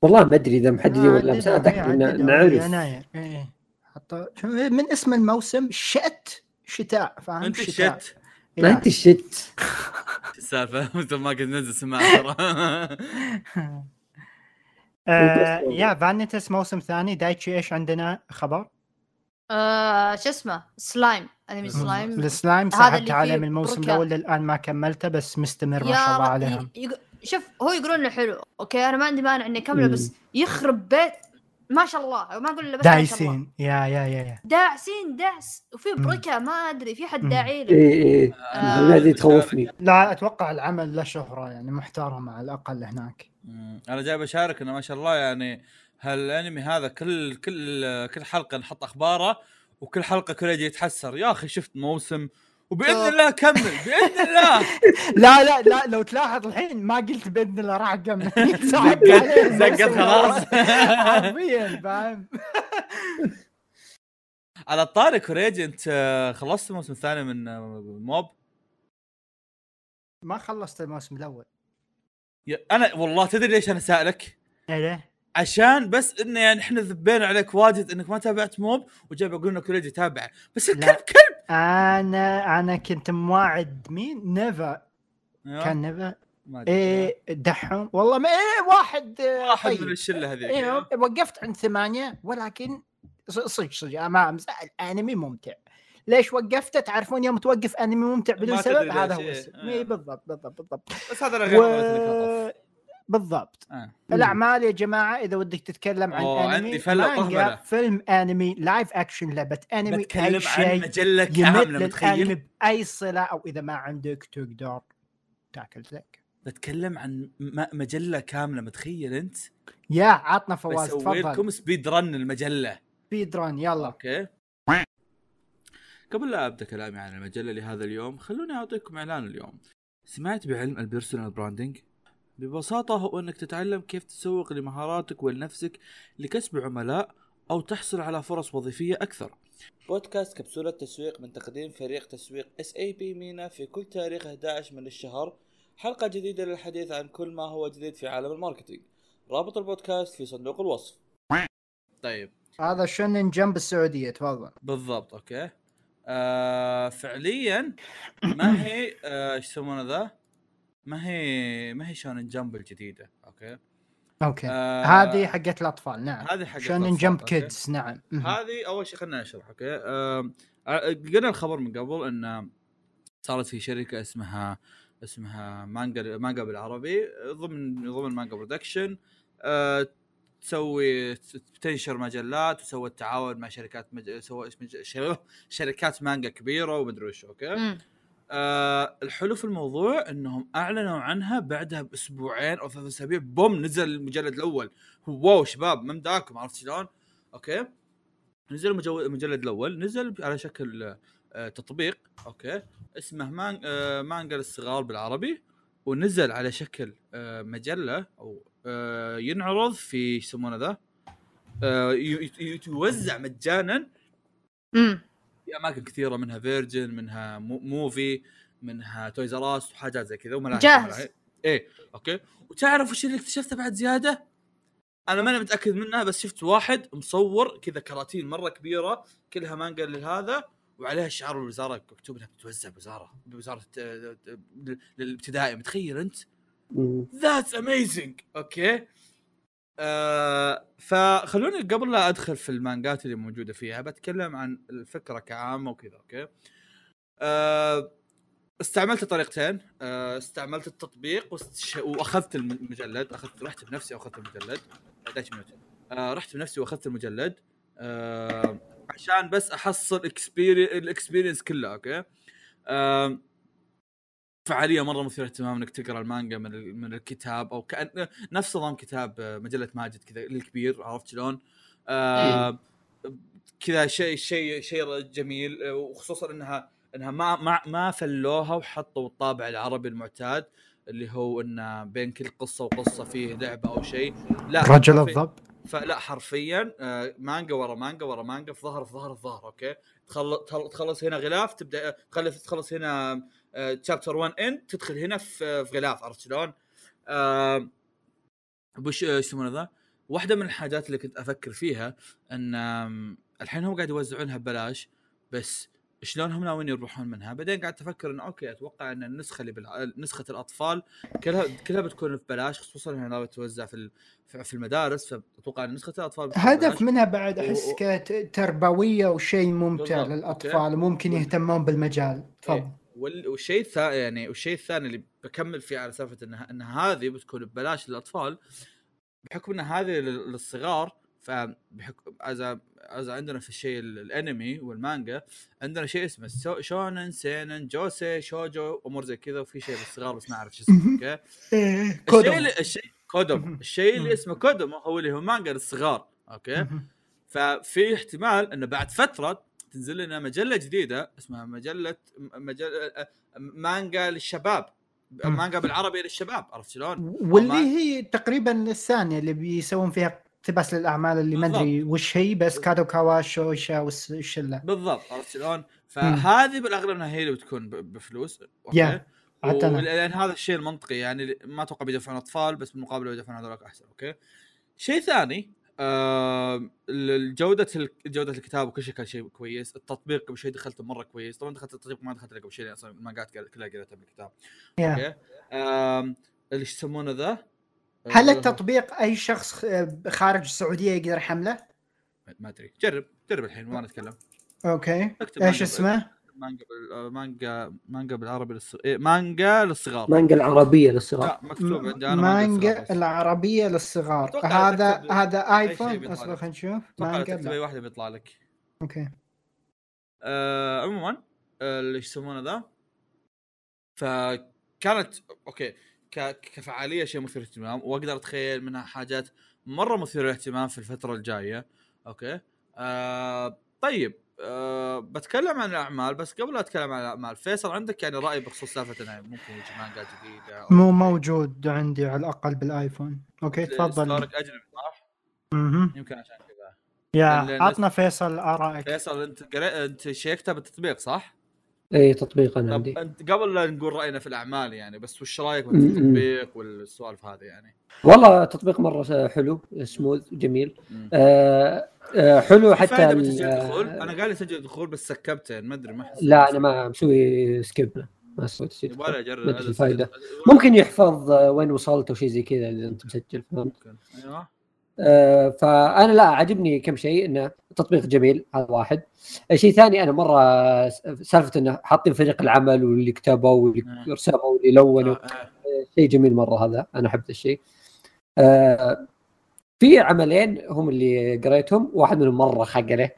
والله ما أدري إذا محددين ولا بس أنا أتأكد إيه، نعرف. يناير. حطوا شو- من اسم الموسم شت. شتاء فاهم؟ أنت شتاء. شت. ما يا. أنت الشت السالفه مثل ما كنت ننزل سماعه ترى. آه، يا فانيتس موسم ثاني دايتشي إيش عندنا خبر؟ آه شو اسمه؟ سلايم. أنمي سلايم. السلايم سحبت عليه من الموسم. الأول للآن ما كملته بس مستمر ما شاء الله عليهم. شوف هو يقولون إنه حلو okay؟ أنا ما عندي مانع اني اكمله. بس يخرب بيت ما شاء الله ما أقول إلا بس دايسين. يا يا يا يا. داعسين دعس وفي. بركه ما أدري في حد. داعي له اي اي آه، هذه تخوفني لا أتوقع العمل له شهرة يعني محترمه على الأقل هناك. مم. أنا جاي بشارك انه ما شاء الله يعني هالأنمي هذا كل كل كل حلقة نحط أخباره وكل حلقة كل يجي يتحسر. يا أخي شفت موسم وبإذن طب. الله كمل بإذن الله لا لا لا لو تلاحظ الحين ما قلت بإذن الله راح أكمل زقت- زقت خلاص. حرفيا فاهم على الطاري كوريجي أنت آه، خلصت الموسم الثاني من آه، موب ما خلصت الموسم الأول أنا والله تدري ليش أنا سائلك؟ إيه ليه؟ عشان بس إنه يعني إحنا ذبينا عليك واجد إنك ما تابعت موب وجاي بقول لك كوريجي تابعه بس الكلب. كلب أنا أنا كنت مواعد مين؟ نيفا. كان نيفا. إيه دحوم. والله ما إيه واحد آه، واحد من طيب. الشله هذيك إيه وقفت عند ثمانية ولكن صدق صدق ما امزح الانمي ممتع. ليش وقفته تعرفون يوم توقف أنمي ممتع بدون سبب؟ هذا هو إيه. السبب. إيه بالضبط بالضبط بالضبط. بس هذا غير و... لك بالضبط. آه. الاعمال يا جماعة إذا ودك تتكلم عن أوه، أنمي عندي فلة مانجا طهبلة. فيلم أنمي live action لعبه أنمي بتكلم أي عن شيء مجلة يمت كاملة متخيل؟ بأي صلة أو إذا ما عندك تقدر تاكل زك بتكلم عن م- مجلة كاملة متخيل أنت؟ يا عطنا فواز تفضل. لكم speed run المجلة. speed run يلا. okay. قبل لا أبدأ كلامي عن المجلة لهذا اليوم خلوني أعطيكم إعلان اليوم. سمعت بعلم ال personal branding ببساطة هو إنك تتعلم كيف تسوق لمهاراتك ولنفسك لكسب عملاء أو تحصل على فرص وظيفية أكثر. بودكاست كبسولة تسويق من تقديم فريق تسويق اس اي بي مينا في كل تاريخ 11 من الشهر. حلقة جديدة للحديث عن كل ما هو جديد في عالم ال marketing. رابط البودكاست في صندوق الوصف. طيب. هذا شونن جنب السعودية تفضل. بالضبط okay. آه فعليا ما هي آه، إيش يسمونه ذا؟ ما هي ما هي شونن جمب الجديدة okay؟ okay. آه هذه حقت الأطفال نعم. هذه حق شونن جمب؟ kids نعم. هذه أول شيء خلينا نشرح okay؟ آه قلنا الخبر من قبل إن صارت في شركة اسمها اسمها مانجا مانجا بالعربي ضمن ضمن مانجا برودكشن آه تسوي تنشر مجلات وسوت تعاون مع شركات مج... سوى مج... شركات مانجا كبيرة ومدري وش okay؟ آه الحلو في الموضوع إنهم أعلنوا عنها بعدها بأسبوعين أو ثلاث أسابيع. boom نزل المجلد الأول. wow شباب مداكم عرفت شلون؟ okay؟ نزل المجلد الأول. نزل على شكل آه تطبيق. okay؟ اسمه مان آه مانجا للصغار بالعربي. ونزل على شكل آه مجلة أو ينعرض في يسمونه ذا؟ يتوزع مجانا. في أماكن كثيرة منها فيرجن منها مو موفي منها تويز راس وحاجات زي كذا وملاهي جاهز. إيه okay وتعرف وش اللي اكتشفته بعد زيادة؟ أنا ماني متأكد منها بس شفت واحد مصور كذا كراتين مرة كبيرة كلها مانجا لهذا وعليها شعار الوزاره مكتوب إنها بتوزع بوزارة بوزارة آه، آه، الابتدائي متخيل أنت؟ that's amazing okay آه فخلوني قبل لا أدخل في المانجات اللي موجودة فيها بتكلم عن الفكرة كعامة وكذا okay؟ آه استعملت طريقتين. آه استعملت التطبيق. وأخذت المجلد. اخذت رحت بنفسي وأخذت المجلد. 11 minute آه رحت بنفسي وأخذت المجلد. آه عشان بس أحصل ال experience كلها okay؟ آه فعليا مرة مثيرة اهتمام إنك تقرأ المانجا من من الكتاب أو كان نفس نظام كتاب آه، مجلة ماجد كذا الكبير عرفت شلون؟ آه كذا شيء شيء شيء جميل آه، وخصوصا انها إنها ما ما ما فلوها وحطوا الطابع العربي المعتاد اللي هو انه بين كل قصة وقصة فيه لعبة أو شيء. لا رجل حرفياً- الضب. فلا حرفيا مانجا ورا مانجا ورا مانجا في ظهر في ظهر في ظهر okay؟ تخلص تخلص هنا غلاف تبدا تخلص تخلص هنا chapter 1 ان تدخل هنا في في غلاف عرفت شلون؟ آه، وش إيش يسمونه ذا؟ واحدة من الحاجات اللي كنت أفكر فيها إن الحين هم قاعد يوزعونها ببلاش بس شلون هم ناويين يربحون منها؟ بعدين قعدت أفكر انه أوكي أتوقع إن النسخة اللي بالع... نسخة الأطفال كلها كلها بتكون ببلاش خصوصا إنها ناوية توزع في ال- في المدارس فأتوقع إن نسخة الأطفال هدف. منها بعد أحس و- كتربويه وشيء ممتع بالضبط، للأطفال وممكن يهتمون بالمجال تفضل والشيء الثاني يعني والشيء الثاني اللي بكمل فيه على سالفة ان إن هذه بتكون ببلاش للأطفال بحكم إن هذه لل- للصغار فبحكم اذا عندنا في الشيء ال- الأنمي والمانجا عندنا شيء اسمه شونن سينن جوسي شوجو أمور زي كذا وفي شيء للصغار بس ما أعرف شو اسمه okay؟ إيه، الشيء اللي الشيء كودوم. الشيء اللي اسمه كودوم هو اللي هو مانجا للصغار okay؟ ففي احتمال إنه بعد فترة تنزل لنا مجلة جديدة اسمها مجلة مجلة مانجا للشباب. مانجا بالعربي للشباب عرفت شلون؟ واللي هي تقريبا الثانية اللي بيسوون فيها اقتباس للأعمال اللي ما. أدري وش هي بس كادو كاواشو وشا والشله بالضبط عرفت شلون؟ فهذه بالأغلب إنها هي اللي بتكون بفلوس okay يا، حتى أنا. لأن هذا الشيء المنطقي يعني ما أتوقع بيدفعون أطفال بس بالمقابل لو يدفعون هذول أحسن okay شيء ثاني آه جودة جودة الكتاب وكل شيء كان شيء كويس، التطبيق قبل شوي دخلته مرة كويس، طبعا دخلت التطبيق ما دخلت قبل لأن أصلا المانجات كلها قريتها بالكتاب. okay. اللي يسمونه ذا؟ هل آه، التطبيق أي شخص خارج السعودية يقدر يحمله؟ ما أدري. جرب. جرب الحين ما نتكلم. okay. إيش اسمه؟ مانجا بال- آه، مانجا مانجا بالعربي للصغار إيه مانجا للصغار. مانجا العربية للصغار. لا مكتوب عندي أنا مانجا. العربية للصغار. هذا تكتب هذا آيفون؟ أصبر. خلينا نشوف. مانجا؟ تكتب أي. واحدة بيطلع لك. okay. آه عموما آه، اللي يسمونه ذا. فكانت okay. ك- كفعالية شيء مثير للاهتمام. وأقدر أتخيل منها حاجات مرة مثيرة للاهتمام في الفترة الجاية. okay. آه طيب. آه بتكلم عن الأعمال بس قبل لا أتكلم عن الأعمال فيصل عندك يعني رأي بخصوص سالفة إنه ممكن يجي مانجا جديدة مو موجود عندي على الأقل بالآيفون okay تفضل أجنبي صح؟ مهمم. يمكن عشان كذا يا عطنا فيصل آرائك فيصل أنت قريت أنت شيكتها بالتطبيق صح؟ اي تطبيق أنا طب عندي أنت قبل لا نقول رأينا في الأعمال يعني بس وش رأيك. بالتطبيق والسوالف هذه يعني؟ والله تطبيق مرة حلو سموث جميل آه حلو في حتى الدخول آه، أنا قال لي سجل الدخول بس skip ته ما أدري ما احس لا أنا ما مسوي skip ما سويت skip يبغى لي اجرب. السجل. ممكن يحفظ آه، وين وصلت أو شيء زي كذا إذا أنت مسجل فهمت؟ أيوه. آه، فأنا لا عجبني كم شيء إنه تطبيق جميل هذا واحد. شيء ثاني أنا مرة سالفة إنه حاطين فريق العمل واللي كتبوا واللي آه. رسموا واللي لونوا. آه، آه. شيء جميل مرة هذا أنا أحب الشيء. آه، في عملين هم اللي قريتهم واحد منهم مرة خقله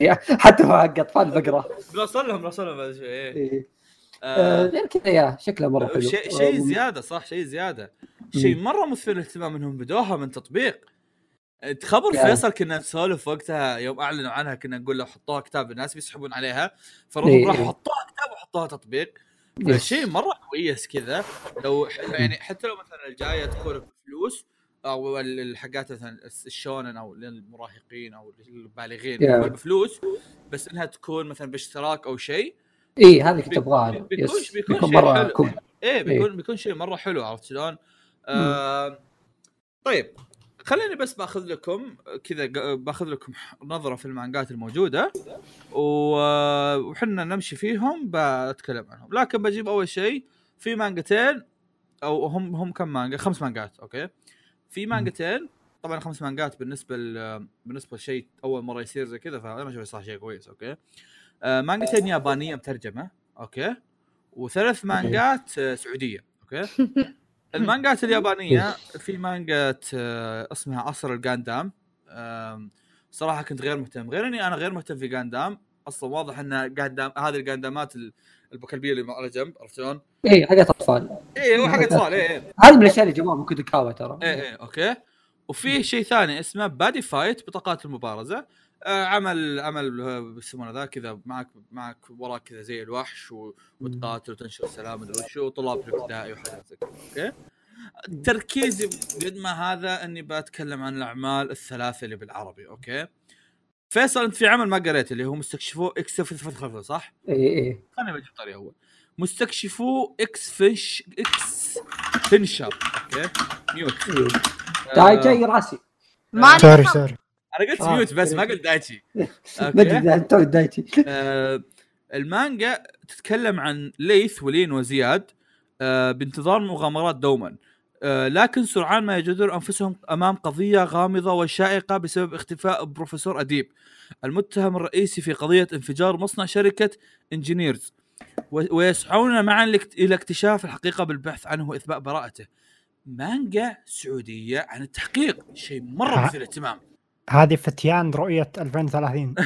حتى هو حق اطفال بقرأ بنوصل لهم بنوصل لهم بعد شوي إيه. إيه. آه، آه غير كذا يا شكله مرة حلو شيء شيء آه، زيادة صح شيء زيادة شيء مرة مثير للاهتمام إنهم بدوها من تطبيق تخبر يا. فيصل كنا نسولف وقتها يوم أعلنوا عنها كنا نقول لو حطوها كتاب الناس بيسحبون عليها إيه، فراحوا راحوا إيه. حطوها كتاب وحطوها تطبيق. شيء مرة كويس كذا لو يعني حتى لو مثلا الجاية تكون بفلوس أو ال- الحاجات مثلا ال shonen أو للمراهقين أو للبالغين. تكون بفلوس بس إنها تكون مثلا باشتراك أو شيء. اي هذه كنت ابغاها بيكون- yes. بيكون بيكون شيء مرة حلو. cool إيه بيكون بيكون شيء مرة حلو عرفت شلون؟ آه طيب خليني بس بأخذ لكم كذا بأخذ لكم نظرة في المانجات الموجودة. وحنا نمشي فيهم بتكلم عنهم. لكن بجيب أول شيء في مانجتين أو هم هم كم مانجا خمس مانجات okay. في مانجتين طبعا خمس مانجات بالنسبة ل... بالنسبة لشيء أول مرة يصير زي كذا فأنا أشوف صار شيء كويس okay؟ آه مانجتين يابانية مترجمة okay؟ وثلاث مانجات آه، سعودية okay؟ المانجات اليابانية في مانجا آه، اسمها عصر الجاندام صراحة كنت غير مهتم غير إني أنا غير مهتم في جاندام أصلا واضح إن جاندام هذه الجاندامات ال- البكلبيه اللي على جنب عرفت شلون؟ اي حقت أطفال. إيه هو حق أطفال إيه إيه. هذه من الأشياء اللي جماعة ممكن كاوا ترى. إيه إيه okay. وفي شيء ثاني اسمه بادي فايت بطاقات المبارزة. آه عمل عمل آه، يسمونه ذا كذا معك معك وراك كذا زي الوحش وتقاتل وتنشر السلام مدري وشو وطلاب الابتدائي وحاجات زي كذا okay. تركيزي قد ما هذا إني بتكلم عن الأعمال الثلاثة اللي بالعربي okay. فيصل أنت في عمل ما قريت اللي هو مستكشفو إكس صح؟ اي اي خليني بجيب طريقة اول مستكشفو إكس فيش X Venture. okay؟ mute آه، جاي راسي. ما sorry. sorry. أنا قلت آه، mute بس sorry. ما قلت دايتشي. ما أدري okay؟ دايتي آه، المانجا تتكلم عن ليث ولين وزياد آه، بانتظار مغامرات دوما. آه، لكن سرعان ما يجدون أنفسهم أمام قضية غامضة وشائقة بسبب اختفاء بروفيسور أديب المتهم الرئيسي في قضية انفجار مصنع شركة انجينيرز ويسعون معا إلى اكتشاف الحقيقة بالبحث عنه وإثبات براءته. مانجا سعودية عن التحقيق شيء مرة. مثير اهتمام هذه فتيان رؤية 2030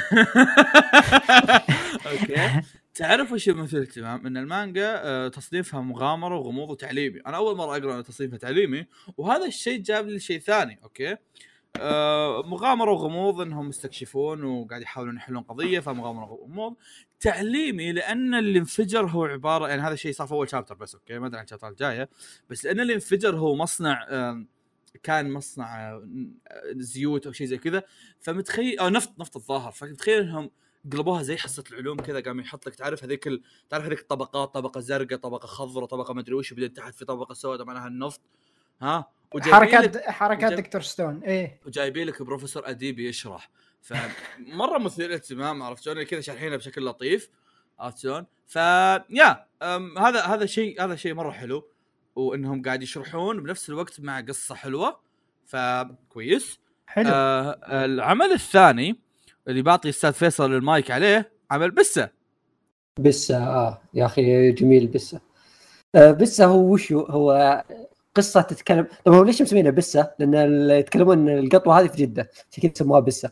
okay. تعرف وش مثير اهتمام إن المانجا آه، تصنيفها مغامرة وغموض وتعليمي. أنا أول مرة أقرأ إن تصنيفها تعليمي وهذا الشيء جاب لي شيء ثاني okay؟ آه مغامرة وغموض إنهم مستكشفون وقاعد يحاولون يحلون قضية فمغامرة وغموض تعليمي لأن اللي انفجر هو عبارة يعني هذا الشيء صار في أول chapter بس okay؟ ما أدري عن ال chapter الجاية. بس لأن اللي انفجر هو مصنع كان مصنع آه، زيوت أو شيء زي كذا فمتخيل أو نفط نفط الظاهر. فمتخيل إنهم قلبوها زي حصة العلوم كذا قام يحط لك تعرف هذيك ال... تعرف هذيك الطبقات طبقة زرقاء طبقة خضراء طبقة مدري وش بعدين تحت في طبقة سوداء معناها النفط ها؟ وجايبين لك حركات حركات وجايب- دكتور ستون إيه. وجايبين لك بروفيسور أديب يشرح. فمره مثير اهتمام عرفت شلون؟ كذا شارحينها بشكل لطيف عرفت شلون؟ ف يا أم، هذا هذا شيء هذا شيء مرة حلو وإنهم قاعد يشرحون بنفس الوقت مع قصة حلوة فكويس حلو. آه العمل الثاني اللي بعطي أستاذ فيصل المايك عليه عمل بسة. بسة آه. يا أخي جميل بسة. آه بسة هو وشو هو؟ قصة تتكلم طبعا هو ليش مسمينها بسة؟ لأن يتكلمون القطوة هذه في جدة عشان كذا سموها بسة.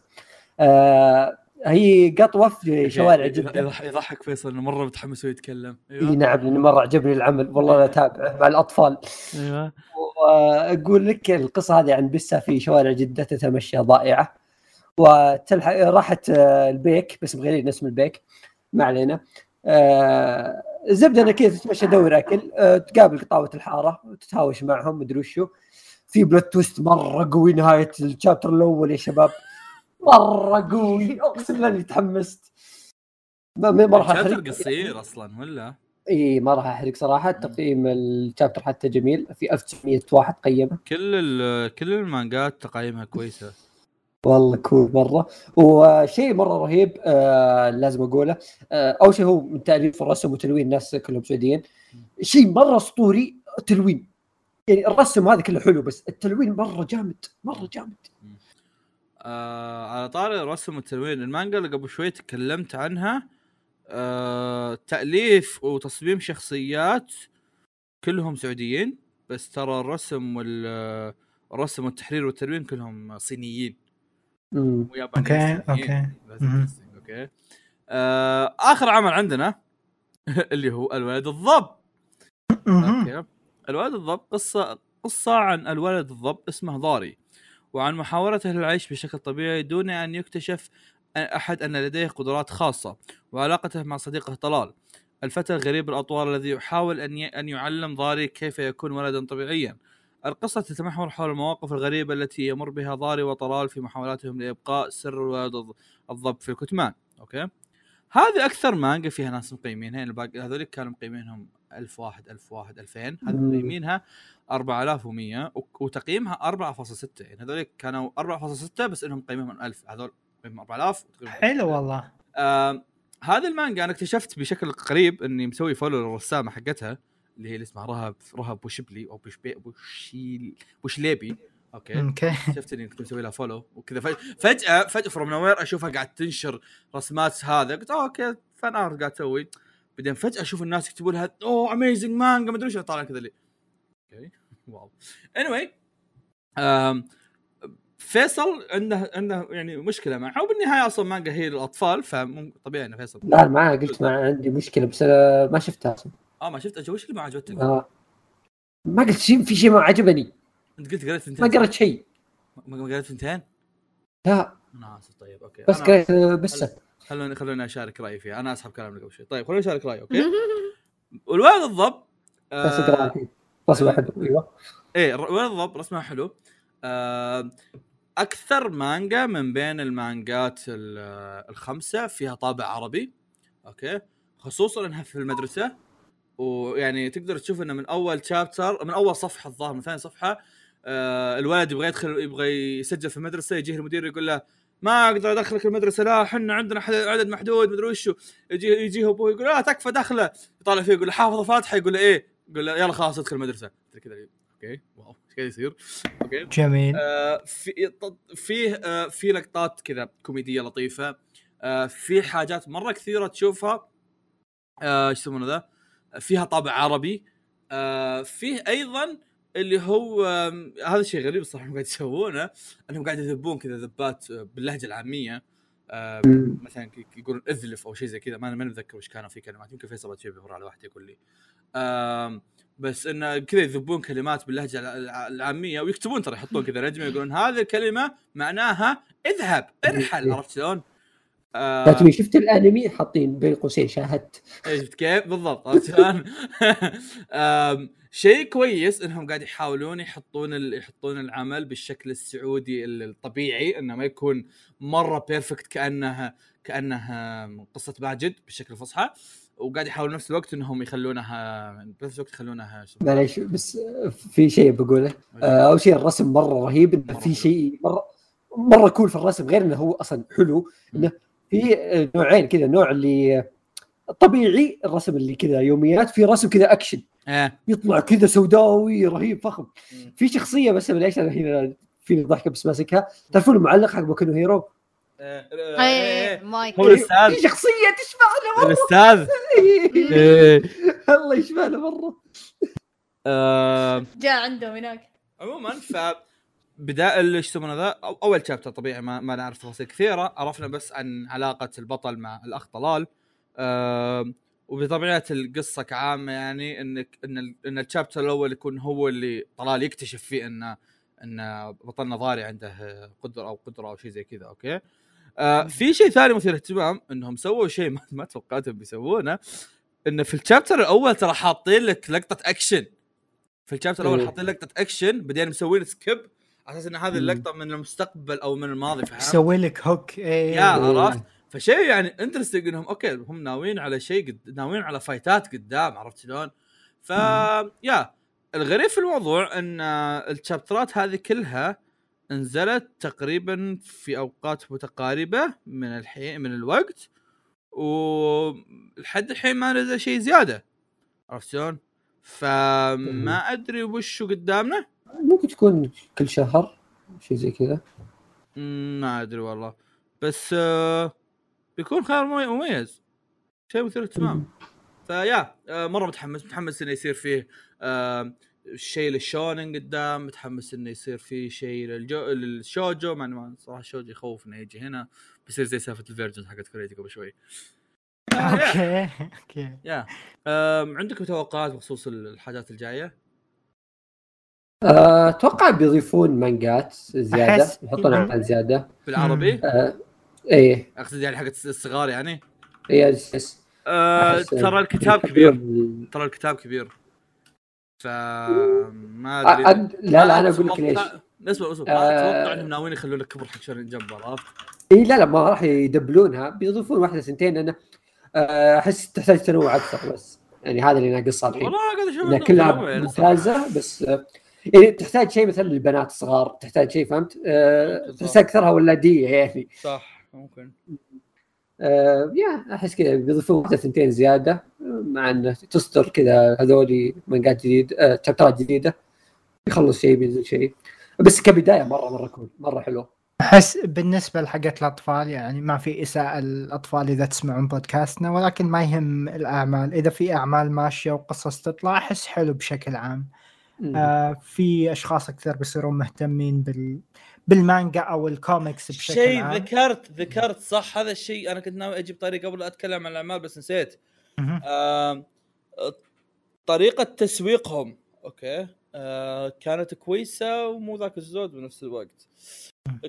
آه هي قطوة في شوارع جدة. يضح- يضحك فيصل إنه مرة متحمس ويتكلم اي أيوه. نعم لأنه مرة عجبني العمل. والله أنا أتابعه مع الأطفال. أيوه. وأقول لك القصة هذه عن بسة في شوارع جدة تتمشى ضائعة. وتلحق راحت آه، البيك بس مغيرين اسم البيك. ما علينا. آه، الزبدة كذا تتمشى تدور أكل. آه، تقابل قطاوة الحارة وتتهاوش معهم مدري وشو. في plot twist مرة قوي نهاية ال chapter الأول يا شباب. مرة قوي. أقسم بالله إني تحمست. ما ما راح أحرق. قصير أصلا ولا؟ إي ما راح أحرق صراحة. تقييم ال chapter حتى جميل. في 1900 واحد قيمه. كل كل المانجات تقييمها كويسة. والله cool مرة. وشيء مرة رهيب آه لازم أقوله آه أول شيء هو من تأليف الرسم وتلوين الناس كلهم سعوديين شيء مرة أسطوري التلوين. يعني الرسم هذا كله حلو بس التلوين مرة جامد مرة جامد. آه على طاري الرسم والتلوين المانجا اللي قبل شوي تكلمت عنها آه تأليف وتصميم شخصيات كلهم سعوديين بس ترى الرسم وال الرسم والتحرير والتلوين كلهم صينيين. ويابانيين مهم. interesting، أوكي. آه آخر عمل عندنا اللي هو الولد الضب. أوكي. الولد الضب قصة قصة عن الولد الضب اسمه ضاري وعن محاولته للعيش بشكل طبيعي دون أن يكتشف أحد أن لديه قدرات خاصة وعلاقته مع صديقه طلال. الفتى الغريب الأطوار الذي يحاول أن ي... أن يعلم ضاري كيف يكون ولدا طبيعيا. القصة تتمحور حول المواقف الغريبة التي يمر بها ضاري وطلال في محاولاتهم لإبقاء سر الولد الض- الضب في الكتمان، okay؟ هذه أكثر مانجا فيها ناس مقيمينها، الباقي هذول كانوا مقيمينهم 1000 واحد 1000 واحد 2000 هذه. مقيمينها 4100 وك- وتقييمها 4.6 يعني هذول كانوا 4.6 بس إنهم مقيمينهم 1000 هذول مقيمهم 4000 وتقييمهم حلو والله. آم، هذه المانجا أنا اكتشفت بشكل قريب إني مسوي follow للرسامة حقتها. اللي هي اللي اسمها رهب رهب بوشبلي أو بوشبي بوشيل بوشليبي okay. okay. شفت إني كنت مسوي لها follow وكذا. فج- فجأة فجأة from nowhere أشوفها قاعد تنشر رسمات هذا. قلت okay fan art قاعد تسوي. بعدين فجأة أشوف الناس يكتبوا لها oh amazing manga ما أدري إيش طالع كذا لي okay. wow. any فيصل عنده عنده يعني مشكلة معها وبالنهايه أصلا مانجا هي للأطفال فطبيعي انه فيصل. لا معاه قلت ما عندي مشكلة بس ما شفتها أصلا. آه ما شفت وش اللي ما عجبتك؟ آه. ما قلت شيء في شيء ما عجبني. أنت قلت قريت ثنتين. ما قرأت شيء. ما قريت ثنتين؟ لا. أنا اسف طيب okay. بس قريت آه، بس خلوني خلوني أشارك رأيي فيها. أنا أسحب كلامي قبل شوي. طيب خلوني أشارك رأيي okay? والولد الضب بس اقرأ آه الحين. فصل واحد أيوه. إيه الولد الضب رسمها حلو. آه أكثر مانجا من بين المانجات ال- الخمسة فيها طابع عربي okay? خصوصا إنها في المدرسة. ويعني تقدر تشوف إنه من أول chapter من أول صفحة الظاهر من ثاني صفحة آه الولد يبغى يدخل يبغى يسجل في المدرسة يجيه المدير يقول له ما أقدر أدخلك المدرسة لا إحنا عندنا حد- عدد محدود مدري وشو. يجي يجيه أبوه يقول لا تكفى دخله. يطالع فيه يقول له حافظ الفاتحة. يقول له إيه. يقول له يلا خلاص ادخل المدرسة. كذا okay wow إيش قاعد يصير؟ okay. جميل. آه، في فيه آه، في لقطات كذا كوميدية لطيفة. آه، في حاجات مرة كثيرة تشوفها. آه، إيش يسمونه ذا؟ فيها طابع عربي آه، فيه أيضا اللي هو آم، هذا الشيء غريب الصراحه انهم قاعد يسوونه أنهم قاعد يذبون كذا ذبات آه، باللهجة العامية آه،. مثلا يقولون إذلف أو شيء زي كذا ما ماني متذكر وش كانوا في كلمات يمكن فيصل بتشوف يمر على واحد يقول لي بس انه كذا يذبون كلمات باللهجة الع- الع- العامية ويكتبون ترى يحطون كذا نجمه يقولون هذه الكلمة معناها إذهب ارحل عرفت شلون؟ آه، شفت الانمي حاطين بين قوسين شاهدت. إيش شفت كيف؟ بالضبط عرفت شلون؟ آم، شيء كويس إنهم قاعد يحاولون يحطون ال- يحطون العمل بالشكل السعودي ال- الطبيعي إنه ما يكون مرة بيرفكت كأنه كأنه قصة ماجد بالشكل الفصحى وقاعد يحاولون نفس الوقت إنهم يخلونها بنفس الوقت يخلونها معليش بس في شيء بقوله. آه، أول شيء الرسم مرة رهيب إنه في شيء مرة مرة cool في الرسم غير إنه هو أصلا حلو إنه في آه، نوعين كذا نوع اللي آه، طبيعي الرسم اللي كذا يوميات في رسم كذا اكشن إيه يطلع كذا سوداوي رهيب فخم. في شخصية بس ليش أنا هنا في ضحكه بس ماسكها. تعرفون المعلق حق بوكو هيرو إيه، إيه إيه، مايك. هو الأستاذ. في شخصية تشبه له مرة. الأستاذ. إيه. الله يشبه له مرة. آه، جاء عندهم هناك. عموما ف اللي إيش يسمونه ذا أول chapter طبيعي ما, ما نعرف تفاصيل كثيرة. عرفنا بس عن علاقة البطل مع الأخ طلال. آم، وبطبيعة القصة كعامة يعني انك إن إن ال chapter الأول يكون هو اللي طلال يكتشف فيه ان إن بطلنا ضاري عنده قدرة أو قدرة أو شيء زي كذا okay? آه في شيء ثاني مثير اهتمام إنهم سووا شيء ما, ما توقعتهم بيسوونه انه في ال chapter الأول ترى حاطين لك لقطة اكشن في ال chapter الأول. حاطين لقطة اكشن بعدين مسوين skip على أساس إن هذه. اللقطة من المستقبل أو من الماضي فهمت؟ يسوي لك hook إيه yeah عرفت فشيء يعني interesting إنهم okay هم ناويين على شيء قد... ناويين على fight ات قدام عرفت شلون؟ ف yeah الغريب في الموضوع إن ال chapter ات هذه كلها نزلت تقريبا في أوقات متقاربة من الحين من الوقت ولحد الحين ما نزل شيء زيادة عرفت شلون؟ فما أدري وشو قدامنا ممكن تكون كل شهر شيء زي كذا. ما أدري والله. بس آه بيكون خيار ممي- مميز. شيء مثير اهتمام فيا آه مرة متحمس متحمس إنه يصير فيه آه شيء للشونن قدام متحمس إنه يصير فيه شيء للجو للشوجو. مع إنه صراحة الشوجو يخوف إنه يجي هنا. بيصير زي سالفة ال version حقت كوريتي قبل شوي. okay okay. yeah. عندكم توقعات بخصوص الحاجات الجاية؟ آه، أتوقع بيضيفون مانجات زيادة يحطون عن زيادة. بالعربي؟ آه، إيه. أقصد يعني حقت الصغار يعني؟ إيه yes أه ترى الكتاب كبير. ترى الكتاب كبير. ف ما أدري. أ- أ- لا لا أنا أقول لك ليش. اسمع اسمع. آه. أتوقع إنهم ناويين يخلون لك كبر حق شونن جمب عرفت؟ اي لا لا ما راح يدبلونها. بيضيفون واحدة سنتين لأنه آه، أحس تحتاج تنوع أكثر بس. يعني هذا اللي ناقصها الحين والله قاعد أشوف كلها. ممتازة بس آه، يعني تحتاج شيء مثلا للبنات الصغار تحتاج شيء فهمت؟ بالضبط. تحس أكثرها ولاديه يعني؟ صح ممكن. آه، يا أحس كذا بيضيفون واحدة ثنتين زيادة مع انه تصدر كذا هذولي مانجات جديد آه، شابترات جديدة يخلص شيء بينزل شيء. بس كبداية مرة مرة cool مرة حلو أحس بالنسبة لحقت الأطفال يعني ما في إساءة الأطفال إذا تسمعون بودكاستنا ولكن ما يهم الأعمال. إذا في أعمال ماشية وقصص تطلع أحس حلو بشكل عام. آه في أشخاص أكثر بيصيرون مهتمين بال بالمانجا أو الكوميكس بشكل شيء عام. ذكرت ذكرت صح؟ هذا الشيء أنا كنت ناوي أجيب طريقه قبل أتكلم عن الأعمال بس نسيت. آم، طريقة تسويقهم. okay. آه، كانت كويسة ومو ذاك الزود بنفس الوقت.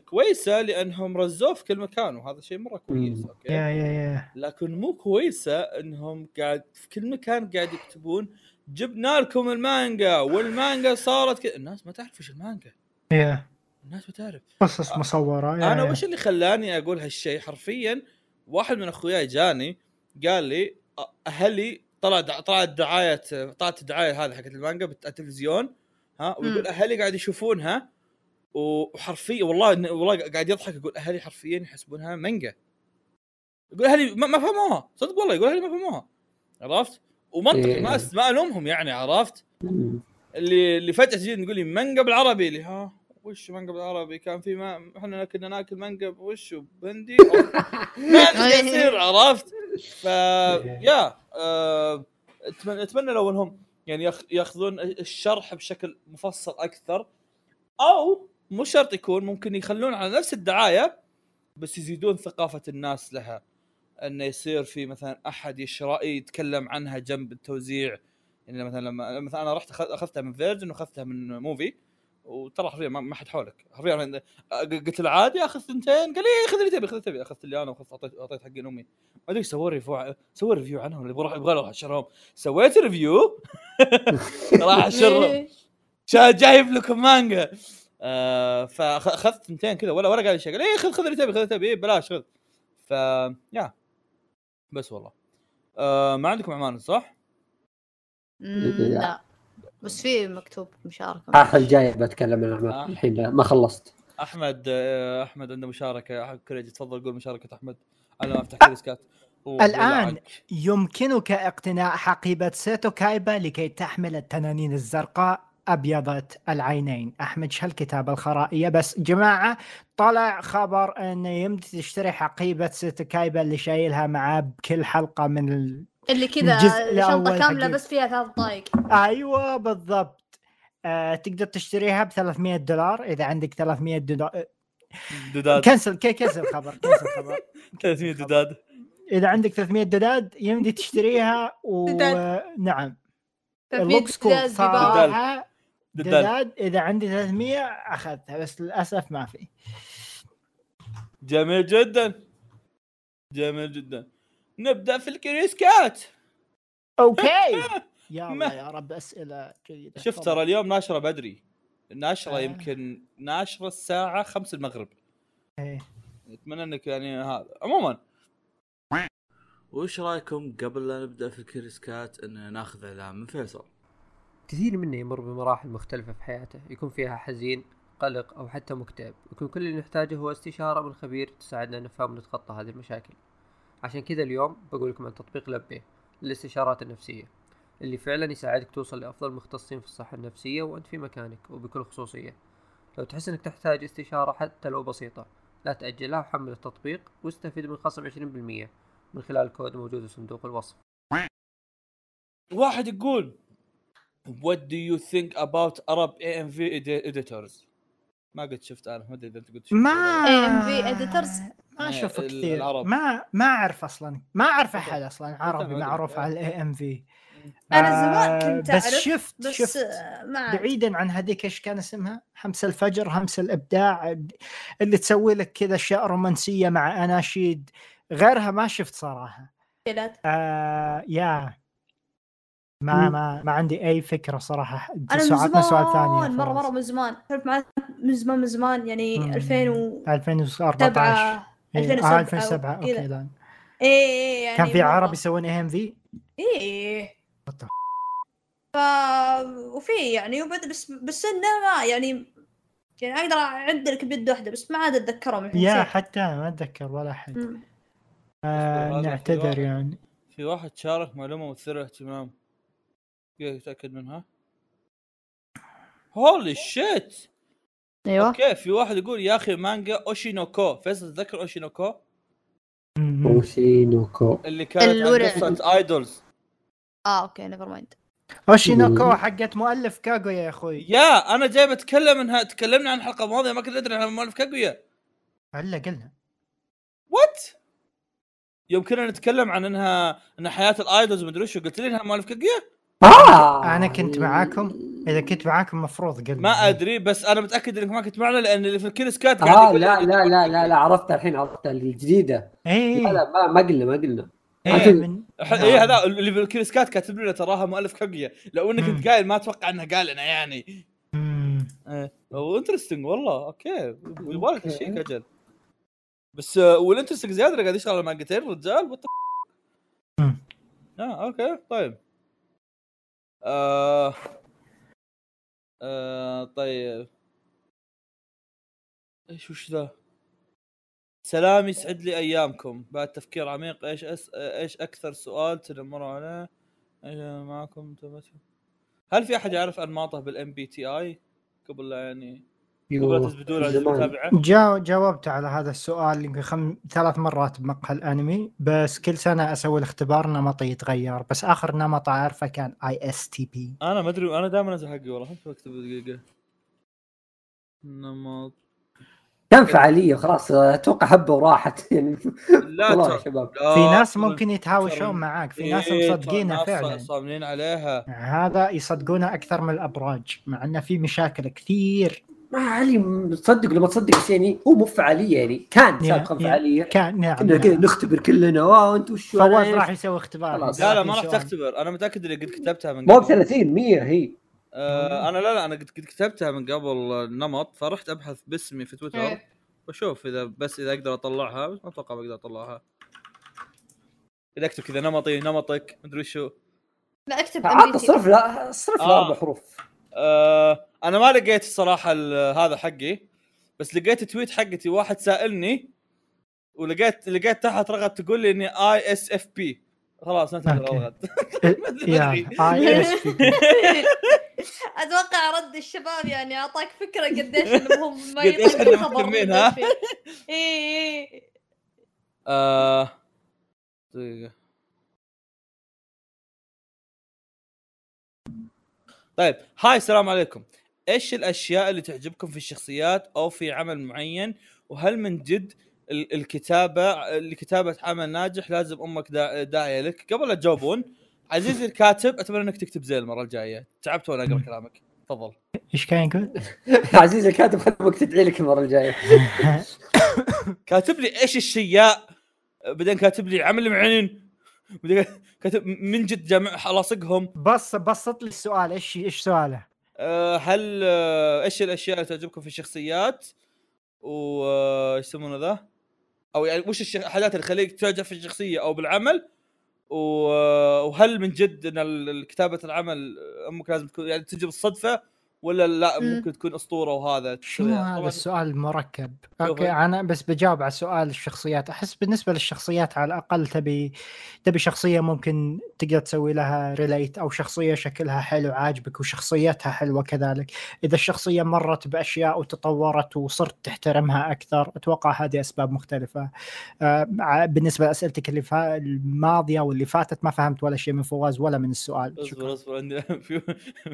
كويسة لأنهم رزوه في كل مكان وهذا شيء مرة كويس. okay? yeah yeah yeah. لكن مو كويسة إنهم قاعد في كل مكان قاعد يكتبون جبنا لكم ال manga وال manga صارت كذا الناس ما تعرف إيش المانجا. الناس ما تعرف. قصص مصورة yeah أنا. وش اللي خلاني أقول هالشيء حرفيا واحد من أخوياي جاني قال لي أ- أهلي طلع دع... طلعت دعاية طلعت الدعاية هذه حقت المانجا بالتلفزيون ها ويقول مم. أهلي قاعد يشوفونها وحرفيا والله والله قاعد يضحك يقول أهلي حرفيا يحسبونها مانجا. يقول أهلي ما, ما فهموها صدق والله يقول أهلي ما فهموها عرفت؟ ومنطقي إيه. ما أس- ما ألومهم يعني عرفت. اللي اللي فجأة تجي تقول لي مانجا بالعربي اللي ها وش مانجا بالعربي؟ كان في ما إحنا كنا ناكل مانجا وش بندي ما يصير عرفت؟ ف yeah آه، اتمنى أتمنى لو إنهم يعني ياخ- يأخذون الشرح بشكل مفصل أكثر. أو مو شرط يكون ممكن يخلون على نفس الدعاية بس يزيدون ثقافة الناس لها. إنه يصير في مثلا أحد يشرأ يتكلم عنها جنب التوزيع. يعني مثلا لما مثلا أنا رحت أخذتها من فيرجن وأخذتها من موفي وترى حرفيا ما حد حولك. حرفيا قلت له عادي أخذ ثنتين. قال لي خذ اللي تبي خذ اللي تبي. أخذت اللي أنا وأخذت اعطيت أعطيت حق امي ما أدري سووا ريفيو سووا ريفيو عنهم. اللي بروح يبغى أروح أشرهم. سويت ريفيو راح أشرهم. إيه. جايب لكم مانجا. آه فاخذت ثنتين كذا. ولا ولا قال لي شيء. قال إيه خذ خذ اللي تبي خذ اللي تبي. إيه بلاش خذ. ف يا. بس والله. آه ما عندكم اعمال صح؟ مم، لا. بس في مكتوب مشاركة. الحلقة الجايه بتكلم عن الاعمال آه. الحين ما خلصت. أحمد آه أحمد عنده مشاركة. كريج تفضل قول مشاركة أحمد. على ما أفتح كريسكات الله الآن. يمكنك اقتناء حقيبة سيتو كايبا لكي تحمل التنانين الزرقاء. أبيضة العينين. أحمد شو الخرائية. بس جماعة طلع خبر أنه يمدي تشتري حقيبة سيتو كايبا اللي شايلها معاه بكل حلقة من ال... اللي كذا كاملة حقيقي. بس فيها ثلاث دقائق أيوة بالضبط. آه تقدر تشتريها ب 300 دولار. إذا عندك 300 دولار دوداد. كنسل كي كنسل الخبر كنسل الخبر. 300 دوداد. إذا عندك 300 دولار يمدي تشتريها. ونعم 300 اللوكس كول. دجاج دولاد إذا عندي 300 أخذتها بس للأسف ما في. جميل جدا. جميل جدا. نبدأ في الكريسكات أوكي. يا ما- الله يا رب أسئلة جيدة. شوف ترى اليوم ناشرة بدري. ناشره آه. يمكن ناشرة الساعة 5 المغرب. إيه. أتمنى إنك يعني هذا. عموما. وش رأيكم قبل لا نبدأ في الكريسكات إن ناخذ إعلان من فيصل؟ كثير منا يمر بمراحل مختلفة في حياته يكون فيها حزين قلق أو حتى مكتئب يكون كل اللي نحتاجه هو استشارة من خبير تساعدنا نفهم ونتخطى هذه المشاكل. عشان كذا اليوم بقول لكم عن تطبيق لبي للاستشارات النفسية اللي فعلا يساعدك توصل لأفضل مختصين في الصحة النفسية وأنت في مكانك وبكل خصوصية. لو تحس أنك تحتاج استشارة حتى لو بسيطة لا تأجلها وحمل التطبيق واستفيد من خصم 20% من خلال الكود الموجود في صندوق الوصف. واحد يقول What do you think about Arab AMV edi- editors؟ ما قد شفت أنا ما أدري إذا أنت قلت شفت ما. AMV editors؟ ما إيه، أشوف ال- كثير العرب. ما ما أعرف أصلا ما أعرف. أحد أصلا عربي. معروف على ال AMV أنا زمان كنت بس أعرف شفت بس شفت آه، ما أعرف. بعيدا عن هذيك إيش كان اسمها؟ همس الفجر همس الإبداع اللي تسوي لك كذا أشياء رومانسية مع أناشيد غيرها ما شفت صراحة آه يا ما. ما ما عندي أي فكرة صراحة أنا من سؤالنا سؤال ثاني مرة. مرة من زمان تعرف معي من زمان من زمان يعني مم. 2007 2014 إيه، 2007 آه 2007 okay. لا إيه إيه يعني كان في. عرب يسوون AMV إيه What the ف وفي يعني وبد بس بس إنه ما يعني يعني أقدر أعد لك بيد واحدة بس ما عاد أتذكرهم الحين يا. حتى ما أتذكر ولا احد. آه نعتذر. يعني في واحد شارك معلومة مثيره اهتمام دقيقة اتاكد منها. holy shit أيوه. okay في واحد يقول يا أخي مانجا أوشينوكو. فيصل تذكر أوشينوكو. أوشينوكو. اللي كانت عن. قصة idols آه okay never mind أوشينوكو. حقت مؤلف كاغويا يا أخوي. يا أنا جاي بتكلم إنها تكلمنا عن الحلقة الماضية ما كنت أدري إنها مؤلف كاغويا. الا قلنا. what يوم كنا نتكلم عن إنها إن حياة ال idols مدري وش قلت لي إنها مؤلف كاغويا؟ آه. أنا كنت معاكم. إذا كنت معاكم مفروض قلنا. ما أدري بس أنا متأكد إنك ما كنت معنا لأن اللي في الكيل سكات آه يقول- لا لا لا لا لا عرفتها الحين عرفتها الجديدة. اي لا لا ما, ما قلنا ما قلنا. إيه من ح- إيه هذا اللي في الكيل سكات كاتب لنا تراها مؤلف كاغويا لو إنك. كنت قايل ما أتوقع إنه قال لنا يعني. مم. إيه. interesting والله. okay. يبغالك. شيء أجل بس آه، وال interesting زيادة قاعد يشتغل على مانجتين رجال. آه okay طيب. آه آه طيب إيش وش ذا؟ سلام يسعد لي أيامكم بعد تفكير عميق إيش أس... إيش أكثر سؤال تنمروا عليه؟ معكم تبت- هل في أحد يعرف انماطه بال MBTI؟ قبل يعني قبل لا يوه، تثبتون على زمان. المتابعه جا جاوبت على هذا السؤال يمكن خم... ثلاث مرات بمقهى الأنمي بس كل سنة أسوي الاختبار نمطي يتغير بس آخر نمط أعرفه كان ISTP أنا ما أدري أنا دائما انزل حقي والله خليني اكتب دقيقة. نمط. كان فعاليه خلاص أتوقع حبة وراحت. يعني لا والله يا شباب. لا، في ناس ممكن يتهاوشون معاك في ناس إيه، ناس فعلا. صاملين عليها. هذا يصدقونه أكثر من الأبراج مع إنه في مشاكل كثير. ما علي تصدق لما تصدق بس يعني هو مو فعالية يعني كان يا- سابقا يا- فعالية كان نعم, كنا كذا نعم. نختبر كلنا واو انت وش فواز؟ راح يسوي اختبار. لا لا ما راح 30 سؤال. تختبر أنا متأكد إني قد كتبتها من مو ب قبل 30 100 هي آه أنا لا لا أنا قد كتبتها من قبل النمط فرحت أبحث باسمي في تويتر إيه. وأشوف إذا بس إذا أقدر أطلعها بس ما أتوقع بقدر أطلعها إذا أكتب كذا نمطي نمطك مدري شو لا أكتب عاد. الصرف لا الصرف له آه. أربع حروف آه أنا ما لقيت الصراحة ال- هذا حقي بس لقيت تويت حقتي واحد سائلني ولقيت لقيت تحت رغد تقول لي إني اي اس اف بي خلاص أوكي. رغد. اي اس بي أتوقع رد الشباب يعني أعطاك فكرة قديش إنهم ما قديش إحنا خبر مهتمين، ها؟ اي اي آه. طيب هاي السلام عليكم. إيش الأشياء اللي تعجبكم في الشخصيات أو في عمل معين؟ وهل من جد ال- الكتابة لكتابة عمل ناجح لازم أمك دا- داعية لك؟ قبل لا تجاوبون عزيزي الكاتب أتمنى إنك تكتب زين المرة الجاية. تعبت وأنا أقرأ كلامك. تفضل. إيش كان يقول؟ عزيز الكاتب خدمك تدعي لك المرة الجاية. كاتب لي إيش الشياء؟ بعدين كاتب لي عمل معين. كاتب من جد جامع لاصقهم بص بسط لي السؤال إيش إيش سؤاله؟ أه هل أه إيش الأشياء اللي تعجبكم في الشخصيات و آه، إيش يسمونه ذا أو يعني وش الحاجات اللي تخليك تعجب في الشخصية أو بالعمل. آه، وهل من جد إن كتابه العمل أمك لازم تكون يعني تجي بالصدفه ولا لا مم. ممكن تكون أسطورة وهذا شنو هذا السؤال المركب؟ شوف okay. أنا بس بجاوب على سؤال الشخصيات، أحس بالنسبة للشخصيات على الأقل تبي تبي شخصية ممكن تقدر تسوي لها relate أو شخصية شكلها حلو عاجبك وشخصيتها حلوة كذلك، إذا الشخصية مرت بأشياء وتطورت وصرت تحترمها أكثر، أتوقع هذه أسباب مختلفة. آه بالنسبة لأسئلتك اللي فا... الماضية واللي فاتت ما فهمت ولا شيء من فواز ولا من السؤال. اصبر. اصبر عندي في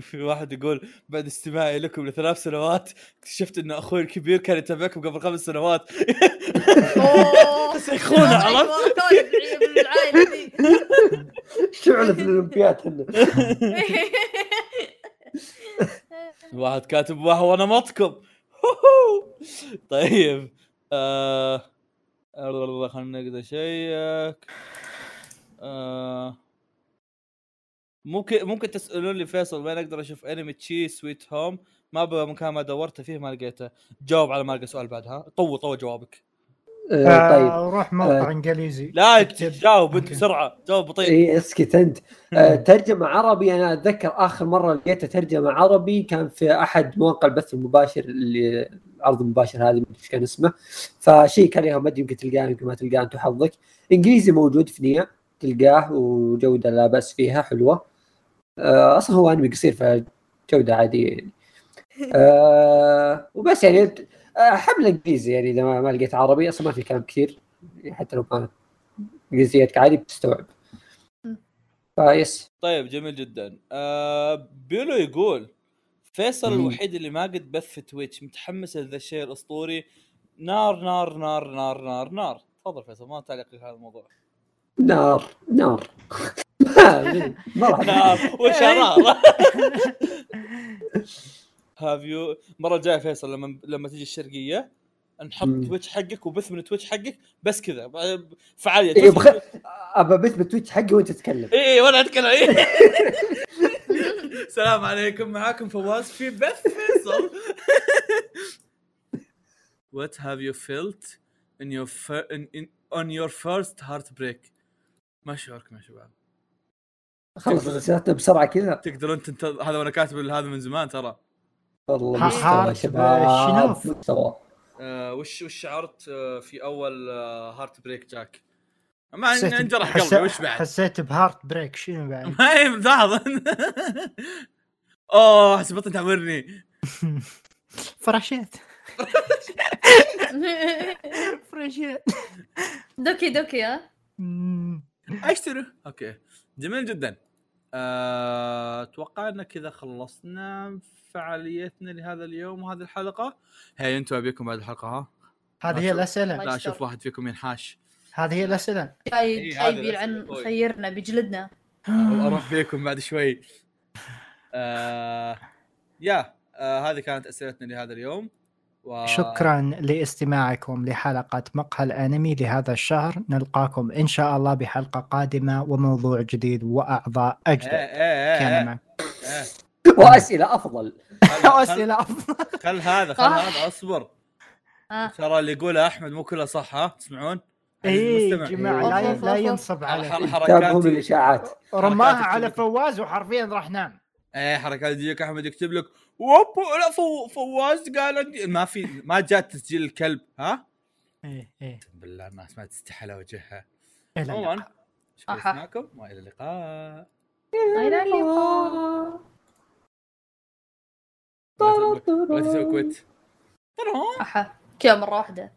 في واحد يقول بعد استماعي لكم لثلاث سنوات. اكتشفت إن أخوي الكبير كان يتابعكم قبل خمس سنوات. أوه. سيخونه عرفت؟ دي شعلة الاولمبياد هنا. واحد كاتب وهو وأنا مطكم طيب آه... الله خلينا نقدر اشيك آه... ممكن ممكن تسألون لي فيصل وين أقدر أشوف انمي تشي سويت هوم ما مكان ما دورت فيه ما لقيته. جاوب على ما لقى سؤال بعدها طو طو جوابك. آه، طيب. آه، روح موقع آه. إنجليزي. لا اكتب. جاوب أنت. بسرعة. جاوب بطيء اي أسكت أنت. آه، ترجمة عربي أنا أتذكر آخر مرة لقيتها ترجمة عربي كان في أحد مواقع البث المباشر اللي العرض المباشر هذه ما أدري إيش كان اسمه. فشيك عليها ما ادري يمكن تلقاه يمكن ما تلقاه أنت وحظك. إنجليزي موجود في نيا تلقاه وجودة لا بأس فيها حلوة. آه، أصلا هو أنمي قصير فجودة عادية يعني. آه، وبس يعني آه، حمل انجليزي يعني إذا ما لقيت عربي أصلا ما في كلام كثير حتى لو كانت انجليزيتك عادي بتستوعب. مم. فيس طيب جميل جدا. آه بيلو يقول فيصل مم. الوحيد اللي ما قد بث في تويتش متحمس لذا الشيء الأسطوري. نار نار نار نار نار نار. تفضل فيصل ما تعليق في هذا الموضوع؟ نار نار. ما ما راح نار وشرار have you المره الجايه فيصل لما لما تجي الشرقية نحط. تويتش حقك وبث من تويتش حقك بس كذا. فعالية. إيه، بخ- أبى بث بالتويتش حقي وأنت تتكلم. اي اي وأنا أتكلم. اي السلام عليكم معاكم فواز في بث فيصل. What have you felt in your in, in, on your first heartbreak؟ ما شعوركم يا شباب؟ خلص رسالتنا بسرعة كذا. تقدرون تنتظر هذا وأنا كاتب هذا من زمان ترى. والله مستوى شباب شنو؟ مستوى. آه وش وش شعرت آه في أول آه heartbreak جاك؟ ما انجرح قلبي وش بعد؟ حسيت بهارت بريك شنو بعد؟ ما هي ملاحظ أوه حسبت تعورني فراشيت. فراشيت. دوكي دوكي ها. أشتري. أوكي. جميل جدا. آه، أتوقع إن كذا خلصنا فعاليتنا لهذا اليوم وهذه الحلقة. هي أنتم أبيكم بعد الحلقة ها؟ هذه هي الأسئلة. لا أشوف واحد فيكم ينحاش. هذه هي الأسئلة. جاي جاي بيلعن الأسئلة. خيرنا بيجلدنا أروح فيكم بعد شوي. آه يا آه هذه كانت أسئلتنا لهذا اليوم. و... شكرا لاستماعكم لحلقة مقهى الأنمي لهذا الشهر. نلقاكم إن شاء الله بحلقة قادمة وموضوع جديد وأعضاء إيه أجدد إيه كان إيه. إيه. وأسئلة أفضل. خل- خل- وأسئلة أفضل. خل هذا خل آه. هذا أصبر. آه. ترى اللي يقوله أحمد مو كله صح ها؟ تسمعون؟ إيه. جماعة أوف، لا لا. ينصب عليه حر- تابعوا من حركات الإشاعات. رماها على فواز وحرفيا راح نام. إيه حركات يجيك أحمد يكتب لك. ووب لا فو فواز قال ما في ما جاء تسجيل الكلب ها؟ إيه إيه. بالله الناس ما تستحي على وجهها. عموما اللقاء. شكرا. لسماعكم وإلى اللقاء. إلى اللقاء. بغيت أسوي كويت كذا مرة واحدة.